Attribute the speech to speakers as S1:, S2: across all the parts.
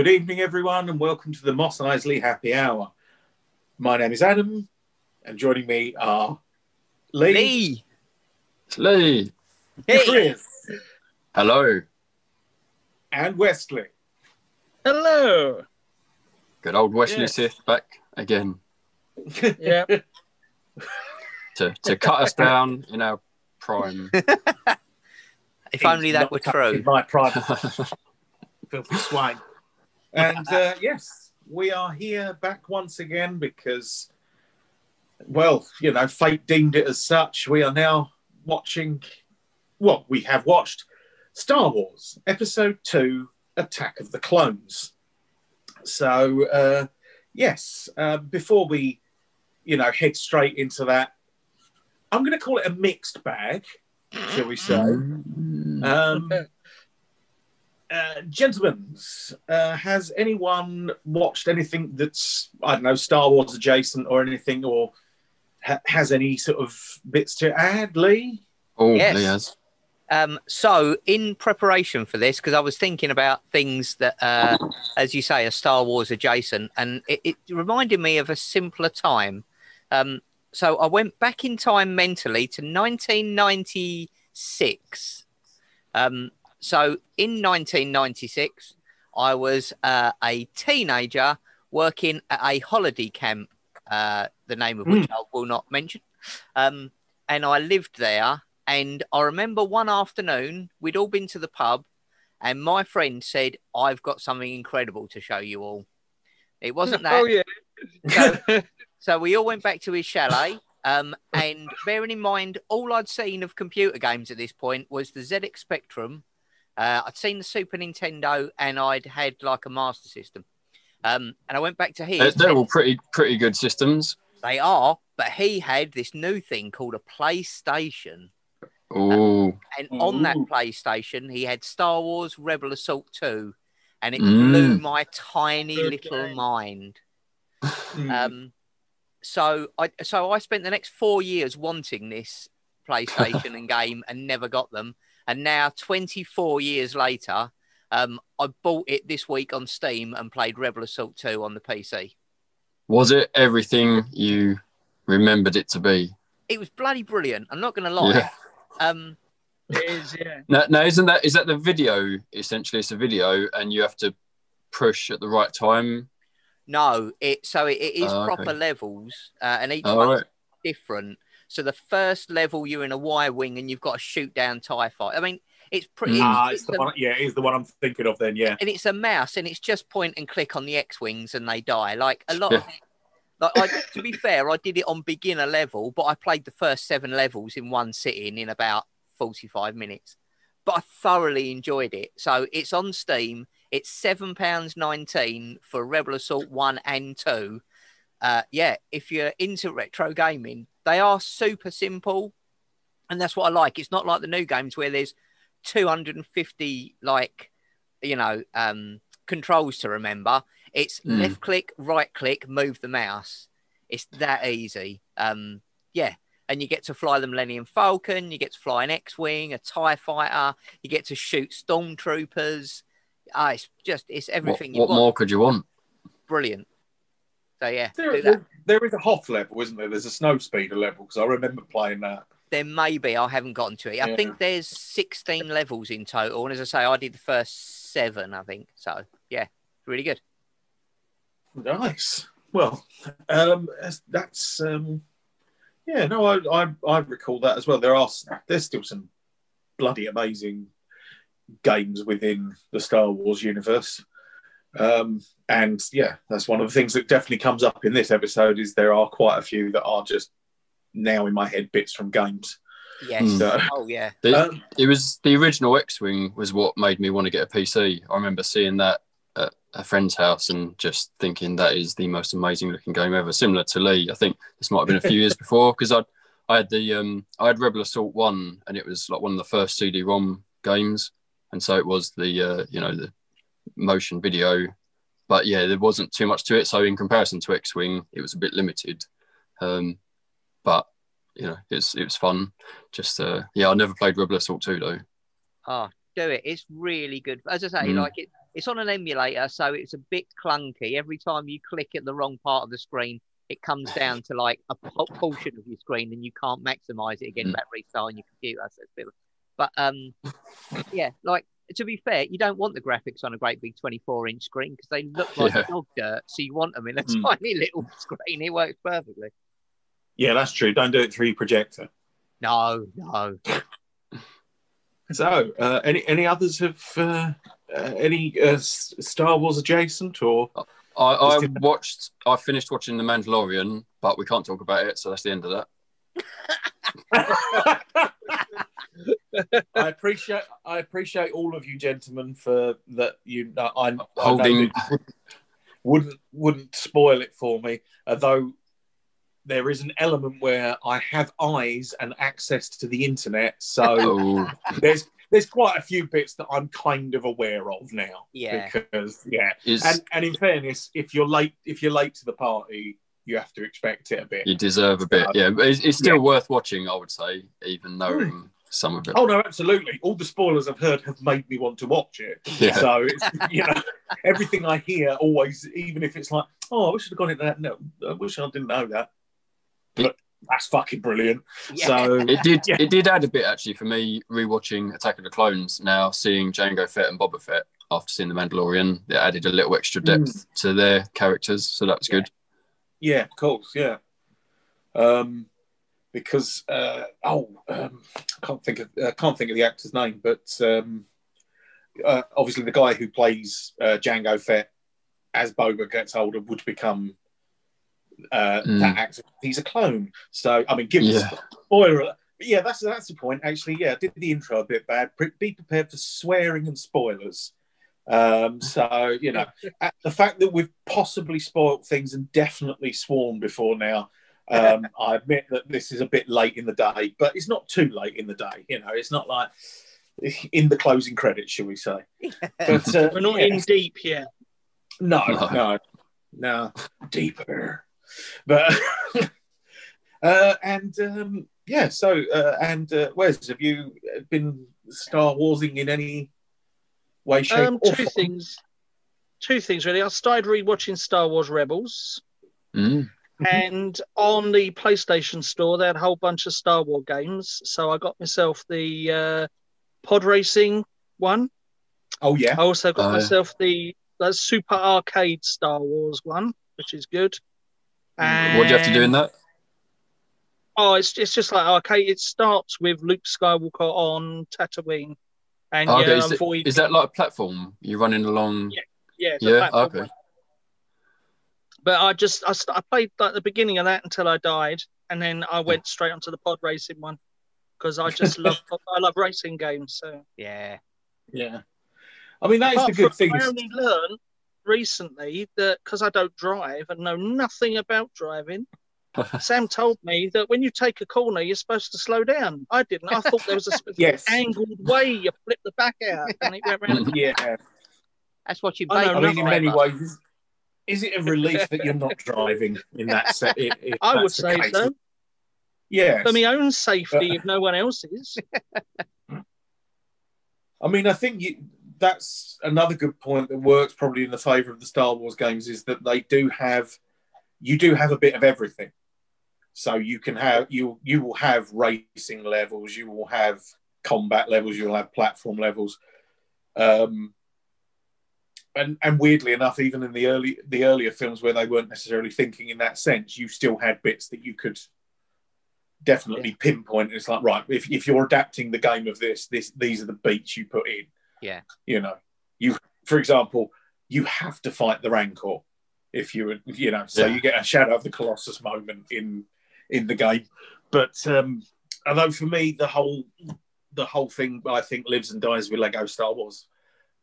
S1: Good evening, everyone, and welcome to the Mos Eisley Happy Hour. My name is Adam, and joining me are Lee,
S2: Lee.
S3: Lee.
S2: Hey.
S1: Chris,
S3: Hello.
S1: and Wesley.
S2: Hello.
S3: Good old Wesley
S1: Yes.
S3: Sith back again
S2: Yeah.
S3: to, to cut us down in our prime.
S2: if only that were true.
S1: My private filthy swine. And uh, yes, we are here back once again because, well, you know, fate deemed it as such. We are now watching, well, we have watched Star Wars Episode 2 Attack of the Clones. So, uh, yes, uh, before we, you know, head straight into that, I'm going to call it a mixed bag, shall we say.
S3: Mm.
S1: Um, uh, gentlemen, uh, has anyone watched anything that's I don't know Star Wars adjacent or anything, or ha- has any sort of bits to add? Lee,
S3: oh,
S2: Yes.
S3: Lee has.
S2: Um, so, in preparation for this, because I was thinking about things that, uh, as you say, are Star Wars adjacent, and it, it reminded me of a simpler time. Um, so, I went back in time mentally to 1996. Um, so, in 1996, I was uh, a teenager working at a holiday camp, uh, the name of which I will not mention. Um, and I lived there. And I remember one afternoon, we'd all been to the pub, and my friend said, I've got something incredible to show you all. It wasn't that.
S4: Oh yeah.
S2: So, so we all went back to his chalet. Um, and bearing in mind, all I'd seen of computer games at this point was the ZX Spectrum. Uh, I'd seen the Super Nintendo, and I'd had like a Master System. Um, and I went back to his.
S3: They're, they're all pretty pretty good systems.
S2: they are, but he had this new thing called a PlayStation.
S3: Oh,
S2: And on that PlayStation, he had Star Wars Rebel Assault 2, and it
S3: Mm.
S2: blew my tiny
S4: Good
S2: little
S4: game.
S2: mind.
S1: Hmm.
S2: Um, so I so I spent the next four years wanting this PlayStation and game and never got them. And now, 24 years later, um, I bought it this week on Steam and played Rebel Assault 2 on the PC.
S3: was it everything you remembered it to be?
S2: It was bloody brilliant. I'm not going to lie.
S3: Yeah.
S2: Um,
S4: It is, yeah.
S3: No, no, isn't that is that the video? Essentially, it's a video, and you have to push at the right time.
S2: No, it so it, it is
S3: Oh, okay.
S2: proper levels, uh, and each
S3: Oh,
S2: one's
S3: right.
S2: different. So the first level, you're in a Y wing, and you've got to shoot down Tie Fighter. I mean, it's pretty.
S3: Mm.
S1: ah,
S2: it's
S1: it's the
S2: a-
S1: one. Yeah, it is the one I'm thinking of. Then, yeah.
S2: and it's a mouse, and it's just point and click on the X wings, and they die. Like a lot
S3: Yeah.
S2: of. Like I, to be fair, I did it on beginner level, but I played the first seven levels in one sitting in about forty-five minutes. But I thoroughly enjoyed it. So it's on Steam. It's seven pounds nineteen for Rebel Assault one and two. Uh, yeah, if you're into retro gaming, they are super simple, and that's what I like. It's not like the new games where there's 250 like you know um, controls to remember. It's
S3: Mm.
S2: left click, right click, move the mouse. It's that easy. Um, yeah, and you get to fly the Millennium Falcon. You get to fly an X-wing, a Tie Fighter. You get to shoot stormtroopers. Ah, it's just it's
S3: What,
S2: everything you
S3: what
S2: want.
S3: more could you want?
S2: Brilliant. So yeah,
S1: There, there, there is a Hoth level, isn't there? There's a snow speeder level because I remember playing that.
S2: there may be. I haven't gotten to it. I
S1: Yeah.
S2: think there's 16 levels in total, and as I say, I did the first seven. I think so. Yeah, really good.
S1: Nice. Well, um, that's- that's um, yeah. No, I, I I recall that as well. There are there's still some bloody amazing games within the Star Wars universe. Um, and yeah, that's one of the things that definitely comes up in this episode is there are quite a few that are just now in my head bits from games.
S2: Yes.
S1: Mm.
S2: Oh yeah.
S3: The-
S1: Um,
S3: It was the original X-wing was what made me want to get a PC. I remember seeing that at a friend's house and just thinking that is the most amazing looking game ever. Similar to Lee, I think this might have been a few years before because I I had the um I had Rebel Assault one and it was like one of the first CD-ROM games, and so it was the uh, you know the motion video. But yeah, there wasn't too much to it. So in comparison to X-wing, it was a bit limited. Um, but you know, it's it was fun. Just uh, yeah, I never played Rebel Assault two though.
S2: Oh, do it. It's really good. As I say,
S3: Mm.
S2: like it, it's on an emulator, so it's a bit clunky. Every time you click at the wrong part of the screen, it comes down to like a portion of your screen, and you can't maximize it again
S3: Mm.
S2: without restarting your computer. So it's a bit. But um, yeah, like to be fair, you don't want the graphics on a great big 24 inch screen because they look like
S3: Yeah.
S2: dog dirt. So you want them in a
S1: Mm.
S2: tiny little screen. It works perfectly.
S1: Yeah, that's true. Don't do it through your projector.
S2: No, no.
S1: So, uh, any any others have uh, uh, any uh, Star Wars adjacent or?
S3: I, I watched. I finished watching The Mandalorian, but we can't talk about it, so that's the end of that.
S1: I appreciate I appreciate all of you gentlemen for that. You, uh, I, I know
S3: Holding-
S1: wouldn't wouldn't spoil it for me, although there is an element where I have eyes and access to the internet, so
S3: Oh,
S1: there's there's quite a few bits that I'm kind of aware of now.
S2: Yeah.
S1: because yeah,
S3: is
S1: and and in fairness, if you're late if you're late to the party, you have to expect it a bit.
S3: you deserve a bit, yeah. But it's, it's still worth watching, I would say, even knowing hmm. some of it.
S1: Oh no, absolutely. All the spoilers I've heard have made me want to watch it.
S3: Yeah.
S1: So it's you know everything I hear always, even if it's like, oh, I wish I'd gone into that. No, I wish I didn't know that. But that's fucking brilliant.
S2: Yeah.
S1: So
S3: It did.
S1: Yeah.
S3: It did add a bit actually for me rewatching Attack of the Clones. Now seeing Jango Fett and Boba Fett after seeing the Mandalorian, it added a little extra hmm. depth to their characters, so that was good.
S1: Yeah, of course, yeah. Um, because uh, oh, um, I can't think of I can't think of the actor's name, but um, uh, obviously the guy who plays uh, Jango Fett as Boba gets older would become uh,
S3: Mm.
S1: that actor. He's a clone, so I mean, give us
S3: Yeah.
S1: spoiler. But yeah, that's that's the point. Actually, yeah, I did the intro a bit bad. Be prepared for swearing and spoilers. Um, so you know, uh, the fact that we've possibly spoilt things and definitely sworn before now. Um, I admit that this is a bit late in the day, but it's not too late in the day. You know, it's not like in the closing credits, shall we say? But uh,
S4: We're not
S1: yeah.
S4: in deep yet.
S1: No,
S3: No.
S1: no, no, deeper. But uh, and um, yeah, so uh, and uh, Wes, have you been Star Warsing in any way, shape,
S4: Um, two
S1: form?
S4: things. Two things really. I started rewatching Star Wars Rebels,
S3: Mm.
S4: And on the PlayStation Store they had a whole bunch of Star Wars games. So I got myself the uh, pod racing one.
S1: Oh yeah,
S4: I also got
S3: yeah.
S4: myself the, the Super Arcade Star Wars one, which is good.
S3: Mm. What do you have to do in that?
S4: Oh, it's it's just like arcade. It starts with Luke Skywalker on Tatooine, and
S3: Oh, okay,
S4: yeah,
S3: is, it-
S4: avoid.
S3: is that like a platform? You're running along.
S4: Yeah. yeah, it's
S3: Yeah,
S4: platform
S3: okay.
S4: one. But I just I, st- I played like the beginning of that until I died, and then I went straight onto the pod racing one because I just love I love racing games. So
S2: Yeah.
S1: yeah. I mean, that is the good thing.
S4: I only learned recently that because I don't drive and know nothing about driving. Sam told me that when you take a corner, you're supposed to slow down. I didn't. I thought there was a specific
S1: Yes.
S4: angled way you flip the back out and it went round.
S1: Yeah,
S2: That's what you
S4: I know.
S1: I mean, in many
S2: forever.
S1: ways, is, is it a relief that you're not driving in that set? if- if
S4: I would say
S1: case?
S4: so.
S1: Yeah,
S4: For my own safety, if no one else's.
S1: I mean, I think you, that's another good point that works probably in the favour of the Star Wars games is that they do have, you do have a bit of everything. So you can have you you will have racing levels, you will have combat levels, you'll have platform levels, um, and and weirdly enough, even in the early the earlier films where they weren't necessarily thinking in that sense, you still had bits that you could definitely pinpoint. It's like right, if, if you're adapting the game of this, this these are the beats you put in.
S2: Yeah.
S1: You know, you for example, you have to fight the Rancor if you would, you know, so
S3: Yeah.
S1: you get a Shadow of the Colossus moment in in the game. But um although for me the whole the whole thing I think lives and dies with Lego Star Wars.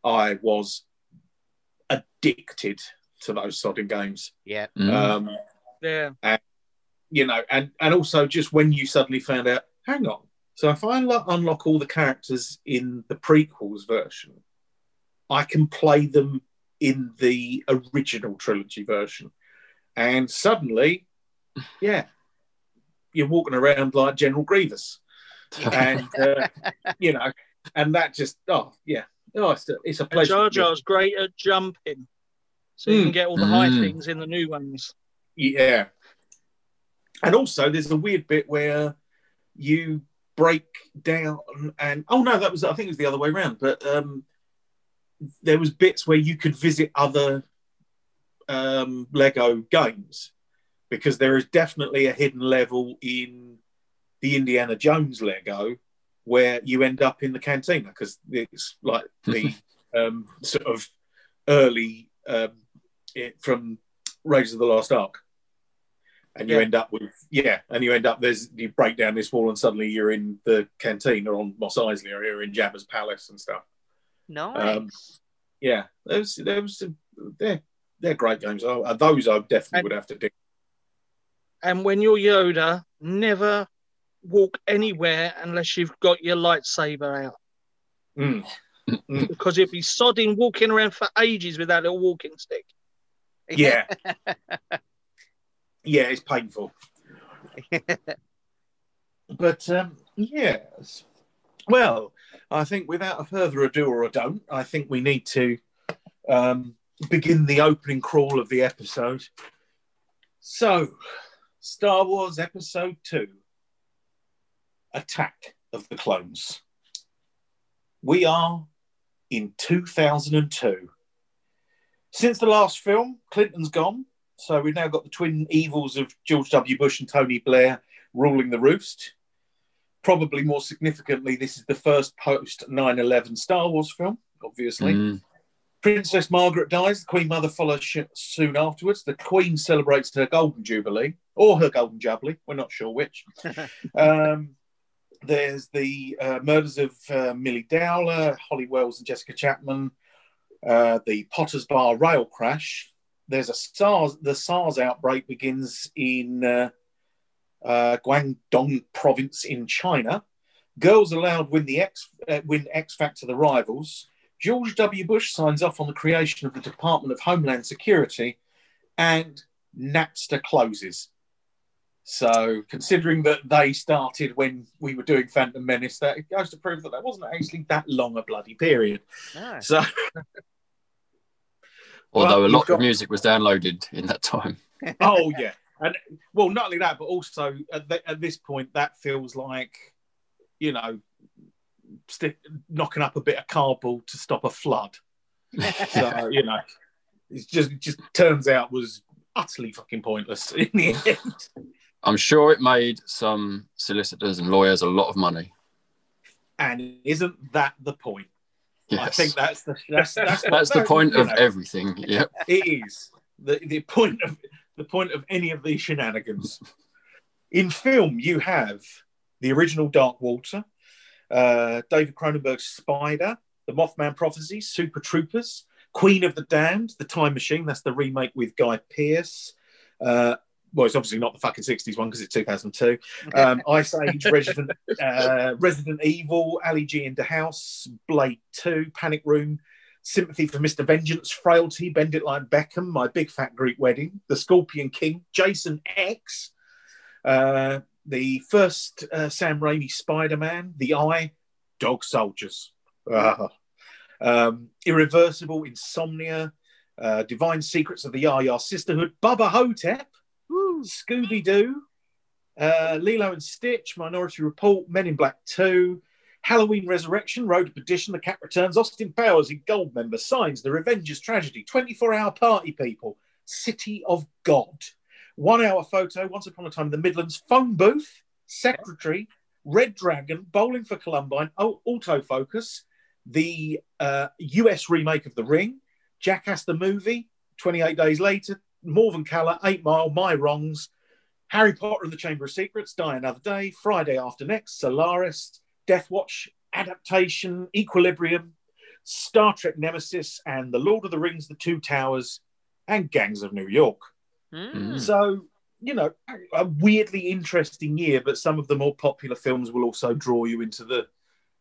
S1: I was addicted to those sodding games.
S2: Yeah.
S3: Mm.
S1: Um
S4: Yeah.
S1: you know, and and also just when you suddenly found out, hang on, so if I unlock, unlock all the characters in the prequels version, I can play them in the original trilogy version, and suddenly, yeah, you're walking around like General Grievous, and uh, you know, and that just oh yeah, Oh, it's a, it's a
S4: And
S1: pleasure.
S4: Jar Jar's great at jumping, so you
S1: Mm.
S4: can get all the high
S3: Mm.
S4: things in the new ones.
S1: Yeah. And also, there's a weird bit where you break down and oh no, that was I think it was the other way around. But um, there was bits where you could visit other um, Lego games because there is definitely a hidden level in the Indiana Jones Lego where you end up in the cantina because it's like the um, sort of early um, it, from Raiders of the Lost Ark. And you
S4: Yeah.
S1: end up with yeah, and you end up there's you break down this wall and suddenly you're in the canteen or on Mos Eisley or you're in Jabba's palace and stuff.
S2: Nice.
S1: Um, Yeah, those those they're they're great games. Those I definitely would have to do.
S4: And when you're Yoda, never walk anywhere unless you've got your lightsaber out,
S1: Mm.
S4: because you'd be sodding walking around for ages with that little walking stick.
S1: Yeah, yeah, it's painful. But um, yes, well, I think without further ado or a don't, I think we need to um, begin the opening crawl of the episode. So, Star Wars Episode Two: Attack of the Clones. We are in 2002. Since the last film, Clinton's gone, so we've now got the twin evils of George W. Bush and Tony Blair ruling the roost. Probably more significantly, this is the first post 9 11 Star Wars film, obviously.
S3: Mm.
S1: Princess Margaret dies. The Queen Mother follows sh- soon afterwards. The Queen celebrates her Golden Jubilee or her Golden Jubilee. We're not sure which. um, there's the uh, murders of uh, Millie Dowler, Holly Wells, and Jessica Chapman. Uh, the Potter's Bar rail crash. There's a SARS. The SARS outbreak begins in uh, uh, Guangdong province in China. Girls Aloud win the X uh, win X Factor the rivals. George W. Bush signs off on the creation of the Department of Homeland Security, and Napster closes. So, considering that they started when we were doing Phantom Menace, that it goes to prove that that wasn't actually that long a bloody period.
S2: No.
S1: So,
S3: Although
S1: Well,
S3: a lot
S1: got-
S3: of music was downloaded in that time.
S1: oh yeah, and well, not only that, but also at, th- at this point, that feels like, you know, stick, knocking up a bit of cardboard to stop a flood. So you know, it's just it just turns out was utterly fucking pointless in the end.
S3: I'm sure it made some solicitors and lawyers a lot of money.
S1: And isn't that the point?
S3: Yes.
S1: I think that's the that's that's,
S3: That's the point
S1: you
S3: of
S1: know,
S3: everything. Yep.
S1: it is the the point of the point of any of these shenanigans. In film, you have the original Dark Water, uh, David Cronenberg's Spider, The Mothman Prophecy, Super Troopers, Queen of the Damned, The Time Machine. That's the remake with Guy Pearce. Uh, well, it's obviously not the fucking 60s one because it's 2002. Um, Ice Age, Resident, uh, Resident Evil, Ali G in the House, Blade 2, Panic Room, Sympathy for Mr. Vengeance, Frailty, Bend It Like Beckham, My Big Fat Greek Wedding, The Scorpion King, Jason X, uh, the first uh, Sam Raimi Spider Man, The Eye, Dog Soldiers, Ah. um, Irreversible, Insomnia, uh, Divine Secrets of the Yaya Sisterhood, Bubba Hotep, Scooby Doo, uh, Lilo and Stitch, Minority Report, Men in Black 2, Halloween Resurrection, Road to Perdition, The Cat Returns, Austin Powers in Gold Member, Signs, The Revengers Tragedy, 24 Hour Party People, City of God, One Hour Photo, Once Upon a Time in the Midlands, Phone Booth, Secretary, Red Dragon, Bowling for Columbine, Au- Autofocus, the uh, US remake of The Ring, Jackass the Movie, 28 Days Later, Morvern Callar, Eight Mile, My Wrongs, Harry Potter and the Chamber of Secrets, Die Another Day, Friday After Next, Solaris, Death Watch, Adaptation, Equilibrium, Star Trek Nemesis, and The Lord of the Rings, The Two Towers, and Gangs of New York.
S2: Mm.
S1: So, you know, a weirdly interesting year, but some of the more popular films will also draw you into the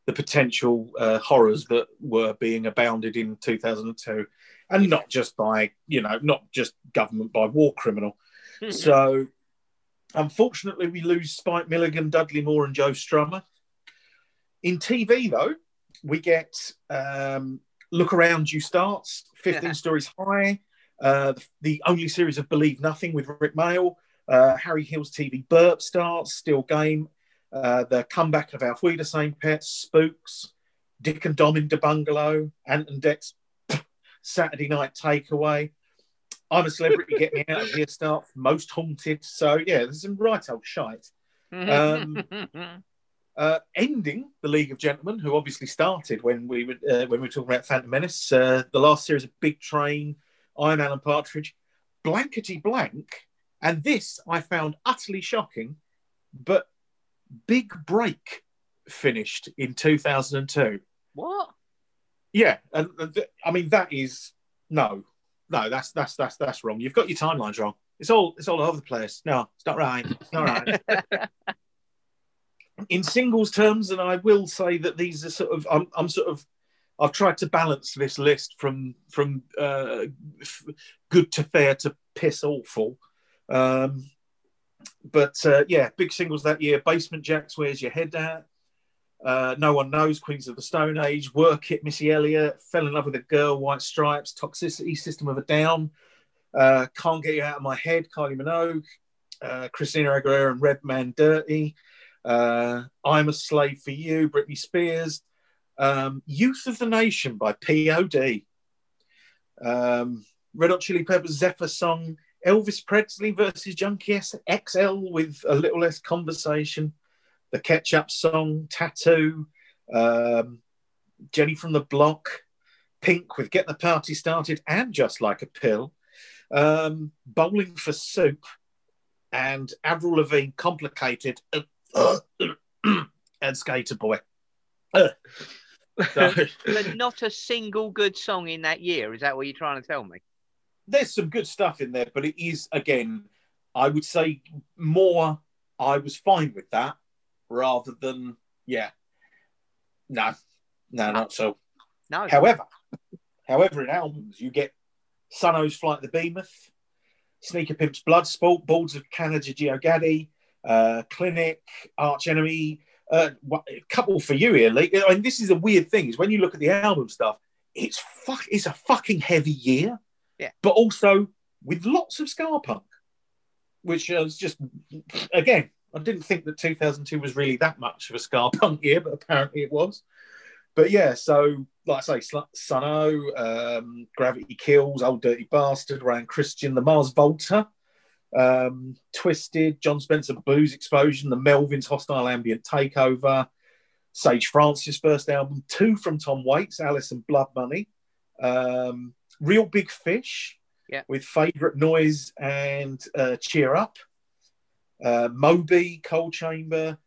S1: the potential uh, horrors that were being abounded in 2002, and not just by you know not just government by war criminal. So, unfortunately, we lose Spike Milligan, Dudley Moore, and Joe Strummer. In TV, though, we get um, Look Around You starts, 15 Stories High, uh, the, only series of Believe Nothing with Rik Mayall, uh, Harry Hill's TV Burp starts, Still Game, uh, the comeback of Auf Wiedersehen Pets, Spooks, Dick and Dom in the Bungalow, Ant and Dec's Saturday Night Takeaway. I'm a celebrity, get me out of here stuff, Most Haunted. So, yeah, there's some right old shite. Um, uh, ending the League of Gentlemen, who obviously started when we were uh, when we were talking about Phantom Menace. Uh, the last series of Big Train, I'm Alan Partridge, blankety blank, and this I found utterly shocking. But Big Break finished in 2002.
S2: what?
S1: Yeah, and and th- I mean that is no, no, that's that's that's that's wrong. You've got your timelines wrong. It's all it's all over the place. No, it's not right. It's not right. in singles terms, and I will say that these are sort of I'm, I'm sort of I've tried to balance this list from from uh, f- good to fair to piss awful. Um, but uh, yeah, big singles that year: Basement Jaxx, Where's Your Head At? Uh, no one knows Queens of the Stone Age, Work It, Missy Elliott, Fell in Love with a Girl, White Stripes, Toxicity, System of a Down, uh, Can't Get You Out of My Head, Kylie Minogue, uh, Christina Aguilera and Redman Dirty, uh, I'm a Slave for You, Britney Spears, um, Youth of the Nation by POD, um, Red Hot Chili Peppers Zephyr song, Elvis Presley versus Junkie XL with a little less conversation, the Ketchup song, Tattoo, um, Jenny from the Block, Pink with Get the Party Started and Just Like a Pill, um, Bowling for Soup, and Avril Lavigne Complicated and Skater Boy. So,
S2: But not a single good song in that year. Is that what you're trying to tell me?
S1: there's some good stuff in there, but it is again, I would say more. I was fine with that rather than yeah. No, no, not so.
S2: No.
S1: However, however, in albums you get Sunno's Flight of the Behemoth, Sneaker Pimp's Bloodsport, Boards of Canada Geogaddi, uh, Clinic, Arch Enemy. Uh, a couple for you here, Lee. I mean, this is a weird thing is when you look at the album stuff, it's fuck, it's a fucking heavy year.
S2: Yeah.
S1: But also with lots of ska punk, which was just again, I didn't think that 2002 was really that much of a ska punk year, but apparently it was. But yeah, so like I say, Sunno, um, Gravity Kills, Old Dirty Bastard, Ryan Christian, The Mars Volta, um, Twisted, Jon Spencer Blues Explosion, The Melvins Hostile Ambient Takeover, Sage Francis' first album, two from Tom Waits, Alice and Blood Money, um, Real Big Fish,
S2: Yeah.
S1: with Favorite Noise and uh, Cheer Up, uh, Moby, Cold Chamber,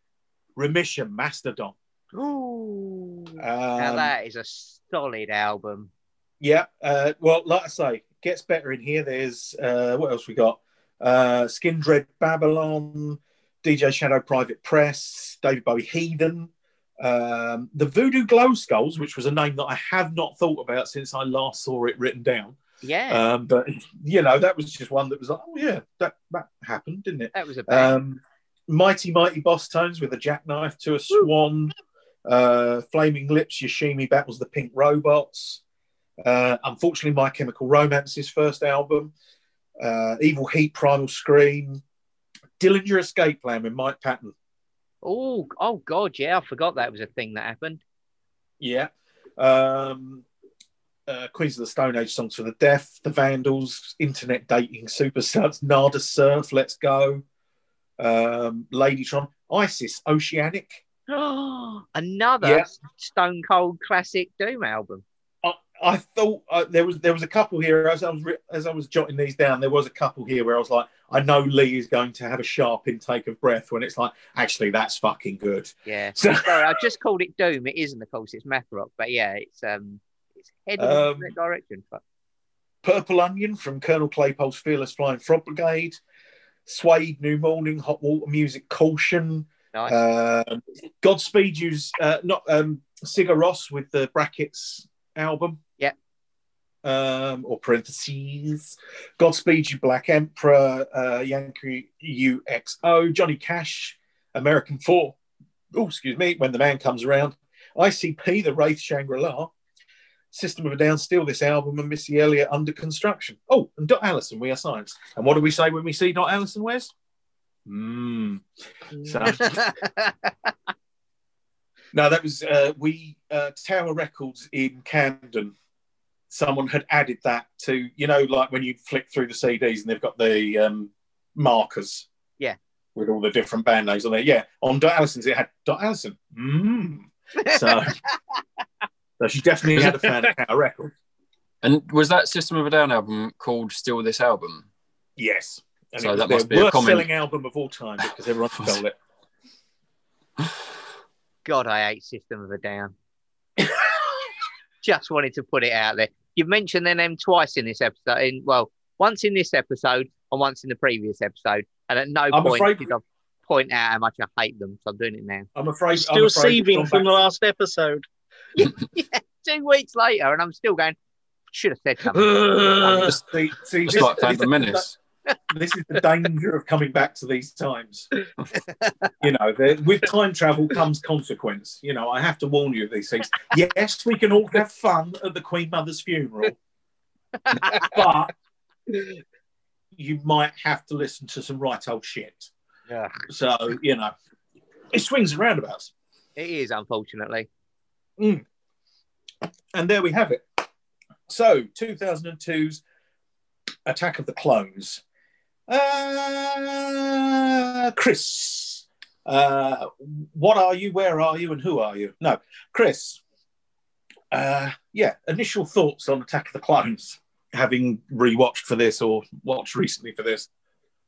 S1: Remission, Mastodon.
S2: Ooh. now
S1: Um,
S2: that is a solid album.
S1: Yeah. Uh, well, like I say, gets better in here. There's uh, what else we got? Uh, Skindred Babylon, DJ Shadow Private Press, David Bowie Heathen, um, the Voodoo Glow Skulls, which was a name that I have not thought about since I last saw it written down.
S2: Yeah,
S1: Um, but you know, that was just one that was like, oh yeah, that that happened, didn't it?
S2: that was a bad.
S1: Um, Mighty Mighty Bosstones with a jackknife to a swan. Uh, Flaming Lips, Yoshimi battles the Pink Robots. Uh, unfortunately, My Chemical Romance's first album. Uh, Evil Heat, Primal Scream. Dillinger Escape Plan with Mike Patton.
S2: oh, oh God, yeah, I forgot that was a thing that happened.
S1: Yeah. Um, uh, Queens of the Stone Age songs for the deaf, the Vandals, Internet Dating Superstars, Nada Surf, Let's Go, um, Ladytron, Isis, Oceanic.
S2: Another
S1: Yeah.
S2: Stone Cold classic Doom album.
S1: I, thought uh, there was there was a couple here as I was re- as I was jotting these down. There was a couple here where I was like, I know Lee is going to have a sharp intake of breath when it's like, actually, that's fucking good.
S2: Yeah.
S1: So,
S2: Sorry, I just called it Doom. It isn't, of course, it's math rock, but yeah, it's um, it's heading
S1: Um,
S2: in that direction. But
S1: Purple Onion from Colonel Claypool's Fearless Flying Frog Brigade, Suede, New Morning, Hot Water Music, Caution,
S2: nice.
S1: um, Godspeed You's uh, not um, Sigur Rós with the Brackets album. Um, or parentheses. Godspeed You Black Emperor, uh, Yanqui UXO, Johnny Cash, American Four. Oh, excuse me, when the man comes around. ICP, The Wraith Shangri La. System of a Down, Steal This Album, and Missy Elliott under construction. Oh, and Dot Allison, We Are Science. And what do we say when we see Dot Allison, Wes? Mmm. So, no, that was, uh, we, uh, Tower Records in Camden. Someone had added that to, you know, like when you flick through the CDs and they've got the um, markers.
S2: Yeah.
S1: With all the different band names on there. Yeah. On Dot Allison's, it had Dot Allison. Mmm. So, so she definitely had a fan of Tower Records.
S3: And was that System of a Down album called Still This Album?
S1: Yes. And
S3: So
S1: it was
S3: that
S1: their
S3: must be a
S1: worst
S3: comment.
S1: selling album of all time because everyone stole it.
S2: God, I hate System of a Down. Just wanted to put it out there. You've mentioned their name twice in this episode. In well, once in this episode and once in the previous episode, and at no
S1: I'm
S2: point
S1: afraid-
S2: did I point out how much I hate them. So I'm doing it now.
S1: I'm afraid. I'm
S4: Still
S1: afraid
S4: seething from the last episode.
S2: Two weeks later, and I'm still going. Should have said something.
S3: Just,
S1: See, see,
S3: just
S1: this,
S3: like
S1: this,
S3: Phantom Menace.
S1: This is the danger of coming back to these times. you know, with time travel comes consequence. You know, I have to warn you of these things. Yes, we can all have fun at the Queen Mother's funeral, but you might have to listen to some right old shit.
S2: Yeah.
S1: So, you know, it swings and roundabouts.
S2: It is, unfortunately. Mm.
S1: And there we have it. So, 2002's Attack of the Clones. Uh, Chris, uh, what are you? Where are you? And who are you? No, Chris. Uh, yeah, initial thoughts on Attack of the Clones, having rewatched for this or watched recently for this.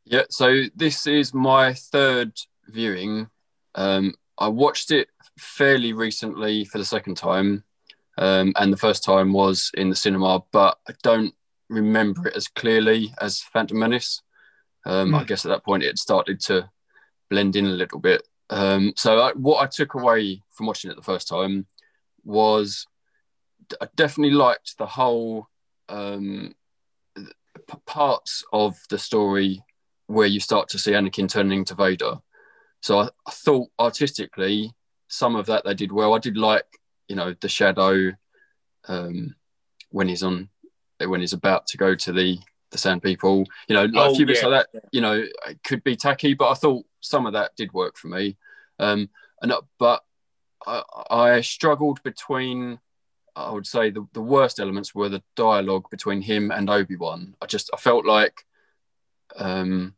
S3: Yeah, so this is my third viewing. Um, I watched it fairly recently for the second time, um, and the first time was in the cinema, but I don't remember it as clearly as Phantom Menace. Um, I
S1: Hmm.
S3: guess at that point it started to blend in a little bit. Um, so I, what I took away from watching it the first time was I definitely liked the whole um, parts of the story where you start to see Anakin turning into Vader. So I, I thought artistically, some of that they did well. I did like, you know, the shadow um, when he's on, when he's about to go to the the Sand People. You know, like
S1: Oh,
S3: a few bits
S1: yeah.
S3: like that. You know, it could be tacky, but I thought some of that did work for me. Um, and uh, but I, I struggled between. I would say the, the worst elements were the dialogue between him and Obi Wan. I just I felt like, um,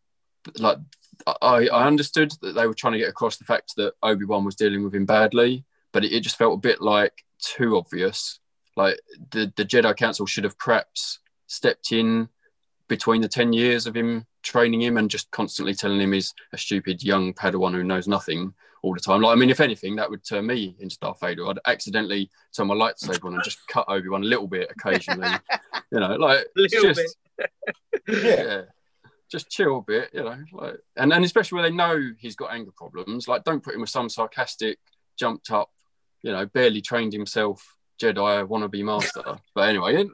S3: like I, I understood that they were trying to get across the fact that Obi Wan was dealing with him badly, but it, it just felt a bit like too obvious. Like the the Jedi Council should have perhaps stepped in between the ten years of him training him and just constantly telling him he's a stupid young Padawan who knows nothing all the time. Like I mean, if anything, that would turn me into Darth Vader. I'd accidentally turn my lightsaber on and just cut Obi Wan a little bit occasionally. you know, like it's
S4: Little
S3: just,
S1: Yeah.
S3: yeah. Just chill a bit, you know, like, and and especially when they know he's got anger problems, like don't put him with some sarcastic, jumped up, you know, barely trained himself Jedi wannabe master. but anyway,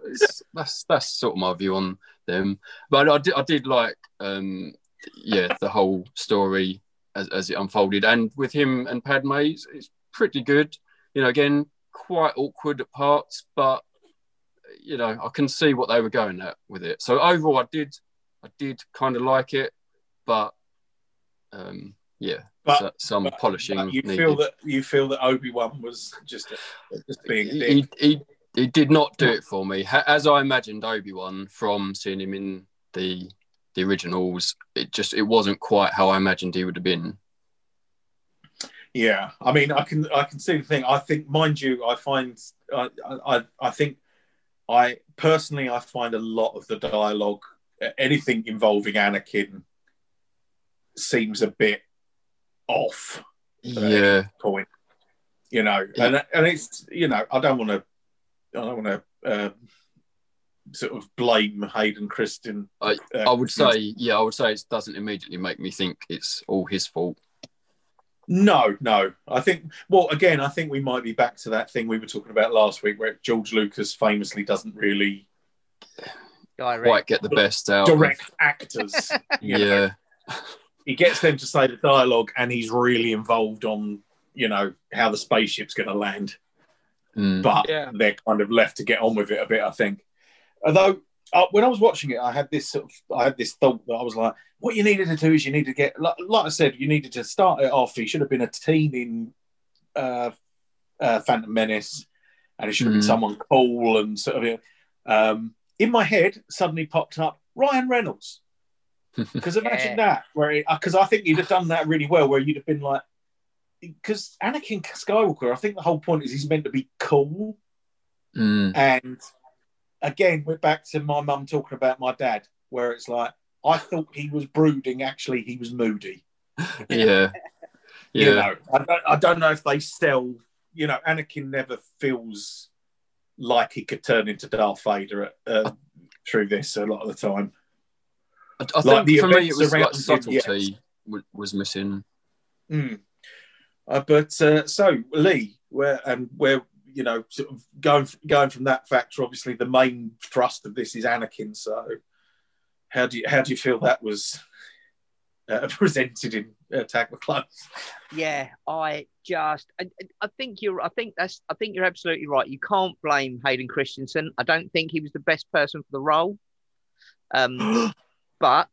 S3: that's that's sort of my view on them. But I did I did like, um, yeah, the whole story as, as it unfolded, and with him and Padme, it's, it's pretty good. You know, again, quite awkward at parts, but you know, I can see what they were going at with it. So overall, I did, I did kind of like it, but um, yeah,
S1: But-
S3: so- some
S1: But-
S3: polishing
S1: but you
S3: needed.
S1: feel that you feel that Obi Wan was just just being
S3: he, he, he did not do it for me as I imagined Obi Wan from seeing him in the the originals. It just it wasn't quite how I imagined he would have been.
S1: Yeah, I mean, I can I can see the thing. I think, mind you, I find I I, I think I personally I find a lot of the dialogue, anything involving Anakin, seems a bit off
S3: Yeah,
S1: point. You know, and and it's you know I don't want to I don't want to uh, sort of blame Hayden Christian.
S3: I-
S1: uh,
S3: I would say yeah, I would say it doesn't immediately make me think it's all his fault.
S1: No, no. I think, well, again, I think we might be back to that thing we were talking about last week where George Lucas famously doesn't really
S2: Direct.
S3: Quite get the best out. of-
S1: direct actors.
S3: Yeah,
S1: He gets them to say the dialogue and he's really involved on, you know, how the spaceship's going to land.
S3: Mm.
S1: but
S4: Yeah.
S1: they're kind of left to get on with it a bit. I think. Although uh, when I was watching it, I had this sort of, I had this thought that I was like, what you needed to do is you need to get, like, like I said, you needed to start it off. He should have been a teen in uh, uh, Phantom Menace, and it should have been
S3: Mhm.
S1: someone cool and sort of. Um, in my head, suddenly popped up Ryan Reynolds. Because imagine that, where because I think you'd have done that really well, where you'd have been like, because Anakin Skywalker, I think the whole point is he's meant to be cool,
S3: Mm.
S1: and again, we're back to my mum talking about my dad, where it's like I thought he was brooding, actually he was moody.
S3: Yeah.
S1: You
S3: Yeah.
S1: know, I don't, I don't know if they sell. You know, Anakin never feels like he could turn into Darth Vader uh, through this a lot of the time.
S3: I, I
S1: Like,
S3: think for me it was like subtlety wa- was missing.
S1: Mm. Uh, but uh, so Lee, where and where you know, sort of going going from that factor, obviously the main thrust of this is Anakin. So how do you how do you feel that was uh, presented in Attack the Clones?
S2: Yeah, I just, I, I think you're, I think that's, I think you're absolutely right. You can't blame Hayden Christensen. I don't think he was the best person for the role. Um, but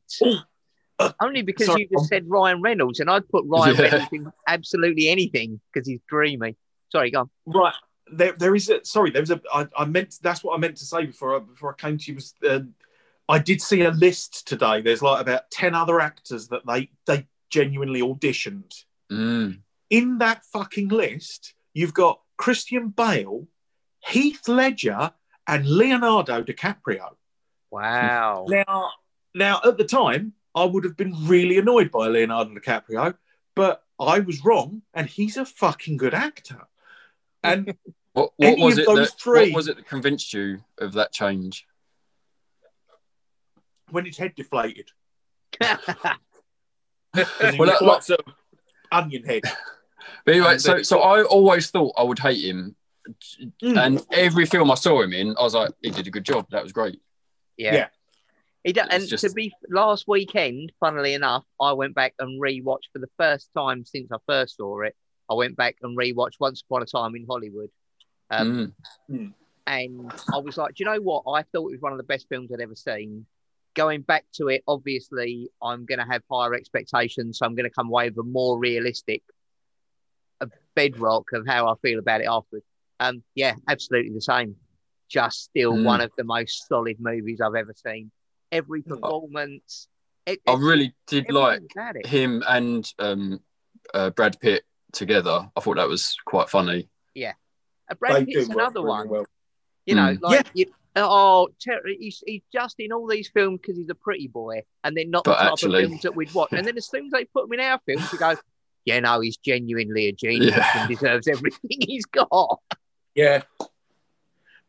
S1: Oh,
S2: only because
S1: sorry,
S2: you just said Ryan Reynolds, and I'd put Ryan
S3: Yeah.
S2: Reynolds in absolutely anything because he's dreamy. Sorry, go on.
S1: Right. There, there is a sorry. There was a. I, I meant that's what I meant to say before I, before I came to you. Was uh, I did see a list today. There's like about ten other actors that they they genuinely auditioned.
S3: Mm.
S1: In that fucking list, you've got Christian Bale, Heath Ledger, and Leonardo DiCaprio.
S2: Wow.
S1: Now, now at the time, I would have been really annoyed by Leonardo DiCaprio, but I was wrong, and he's a fucking good actor. And
S3: What, what was it? That,
S1: three-
S3: What was it that convinced you of that change?
S1: when his head deflated,
S3: Well,
S1: because he
S3: Well,
S1: was
S3: that-
S1: quite sort of onion head.
S3: But anyway, so so I always thought I would hate him,
S1: Mm.
S3: and every film I saw him in, I was like, he did a good job. That was great.
S2: Yeah.
S1: Yeah.
S2: He do,
S3: It's
S2: and to be last weekend, funnily enough, I went back and rewatched for the first time since I first saw it. I went back and rewatched Once Upon a Time in Hollywood. Um,
S3: Mm.
S2: and I was like, do you know what? I thought it was one of the best films I'd ever seen. Going back to it, obviously, I'm going to have higher expectations, so I'm going to come away with a more realistic bedrock of how I feel about it afterwards. Um, yeah, absolutely the same. Just still
S3: Mm.
S2: one of the most solid movies I've ever seen. Every performance, it,
S3: I really did like him and um, uh, Brad Pitt together. I thought that was quite funny.
S2: Uh, Brad
S1: They
S2: Pitt's another
S1: really
S2: one.
S1: well.
S2: You know,
S3: Mm.
S2: like you, oh, Ter- he's, he's just in all these films because he's a pretty boy, and they're not
S3: But
S2: the type
S3: actually-
S2: of films that we'd watch. And then as soon as they put him in our films, you go, yeah, no, he's genuinely a genius
S3: Yeah.
S2: and deserves everything he's got.
S1: Yeah.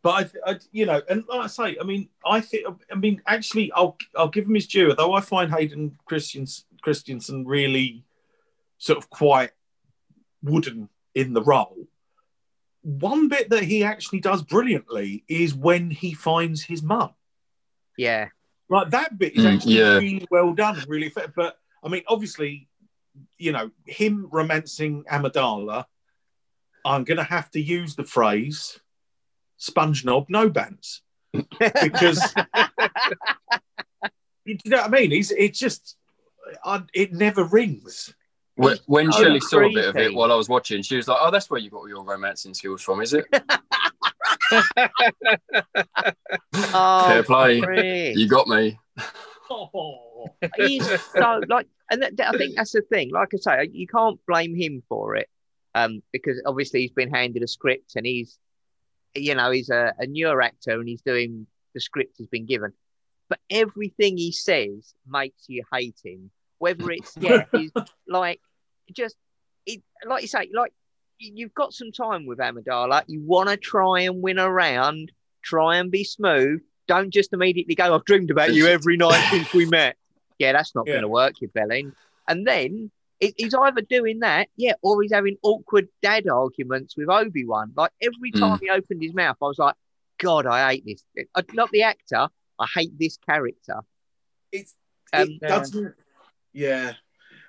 S1: But I, I, you know, and like I say, I mean, I think, I mean, actually, I'll, I'll give him his due. Though I find Hayden Christians, Christensen really sort of quite wooden in the role. One bit that he actually does brilliantly is when he finds his mum.
S2: Yeah,
S1: Like that bit is
S3: Mm,
S1: actually
S3: yeah.
S1: really well done, really. Effective. But I mean, obviously, you know, him romancing Amidala, I'm going to have to use the phrase "sponge knob, no bands," because you know what I mean. He's it's just I, it never rings.
S3: When,
S2: He's
S3: when
S2: so
S3: Shelley saw a bit of it while I was watching, she was like, "Oh, that's where you got all your romancing skills from, is it?"
S2: oh,
S3: Fair play.
S2: Chris.
S3: You got me.
S1: Oh,
S2: he's so like, and that, that- I think that's the thing. Like I say, you can't blame him for it, um, because obviously he's been handed a script and he's, you know, he's a, a newer actor and he's doing the script he's been given. But everything he says makes you hate him. Whether it's yeah, he's like just it, like you say, like you- you've got some time with Amidala. You want to try and win around, try and be smooth. Don't just immediately go, I've dreamed about you every night since we met. Yeah, that's not
S1: Yeah.
S2: going to work, you bellend. And then he's either doing that, yeah, or he's having awkward dad arguments with Obi Wan. Like every
S3: Mm.
S2: time he opened his mouth, I was like, God, I hate this. I, not the actor, I hate this character.
S1: it's
S2: Um,
S1: it doesn't. Yeah,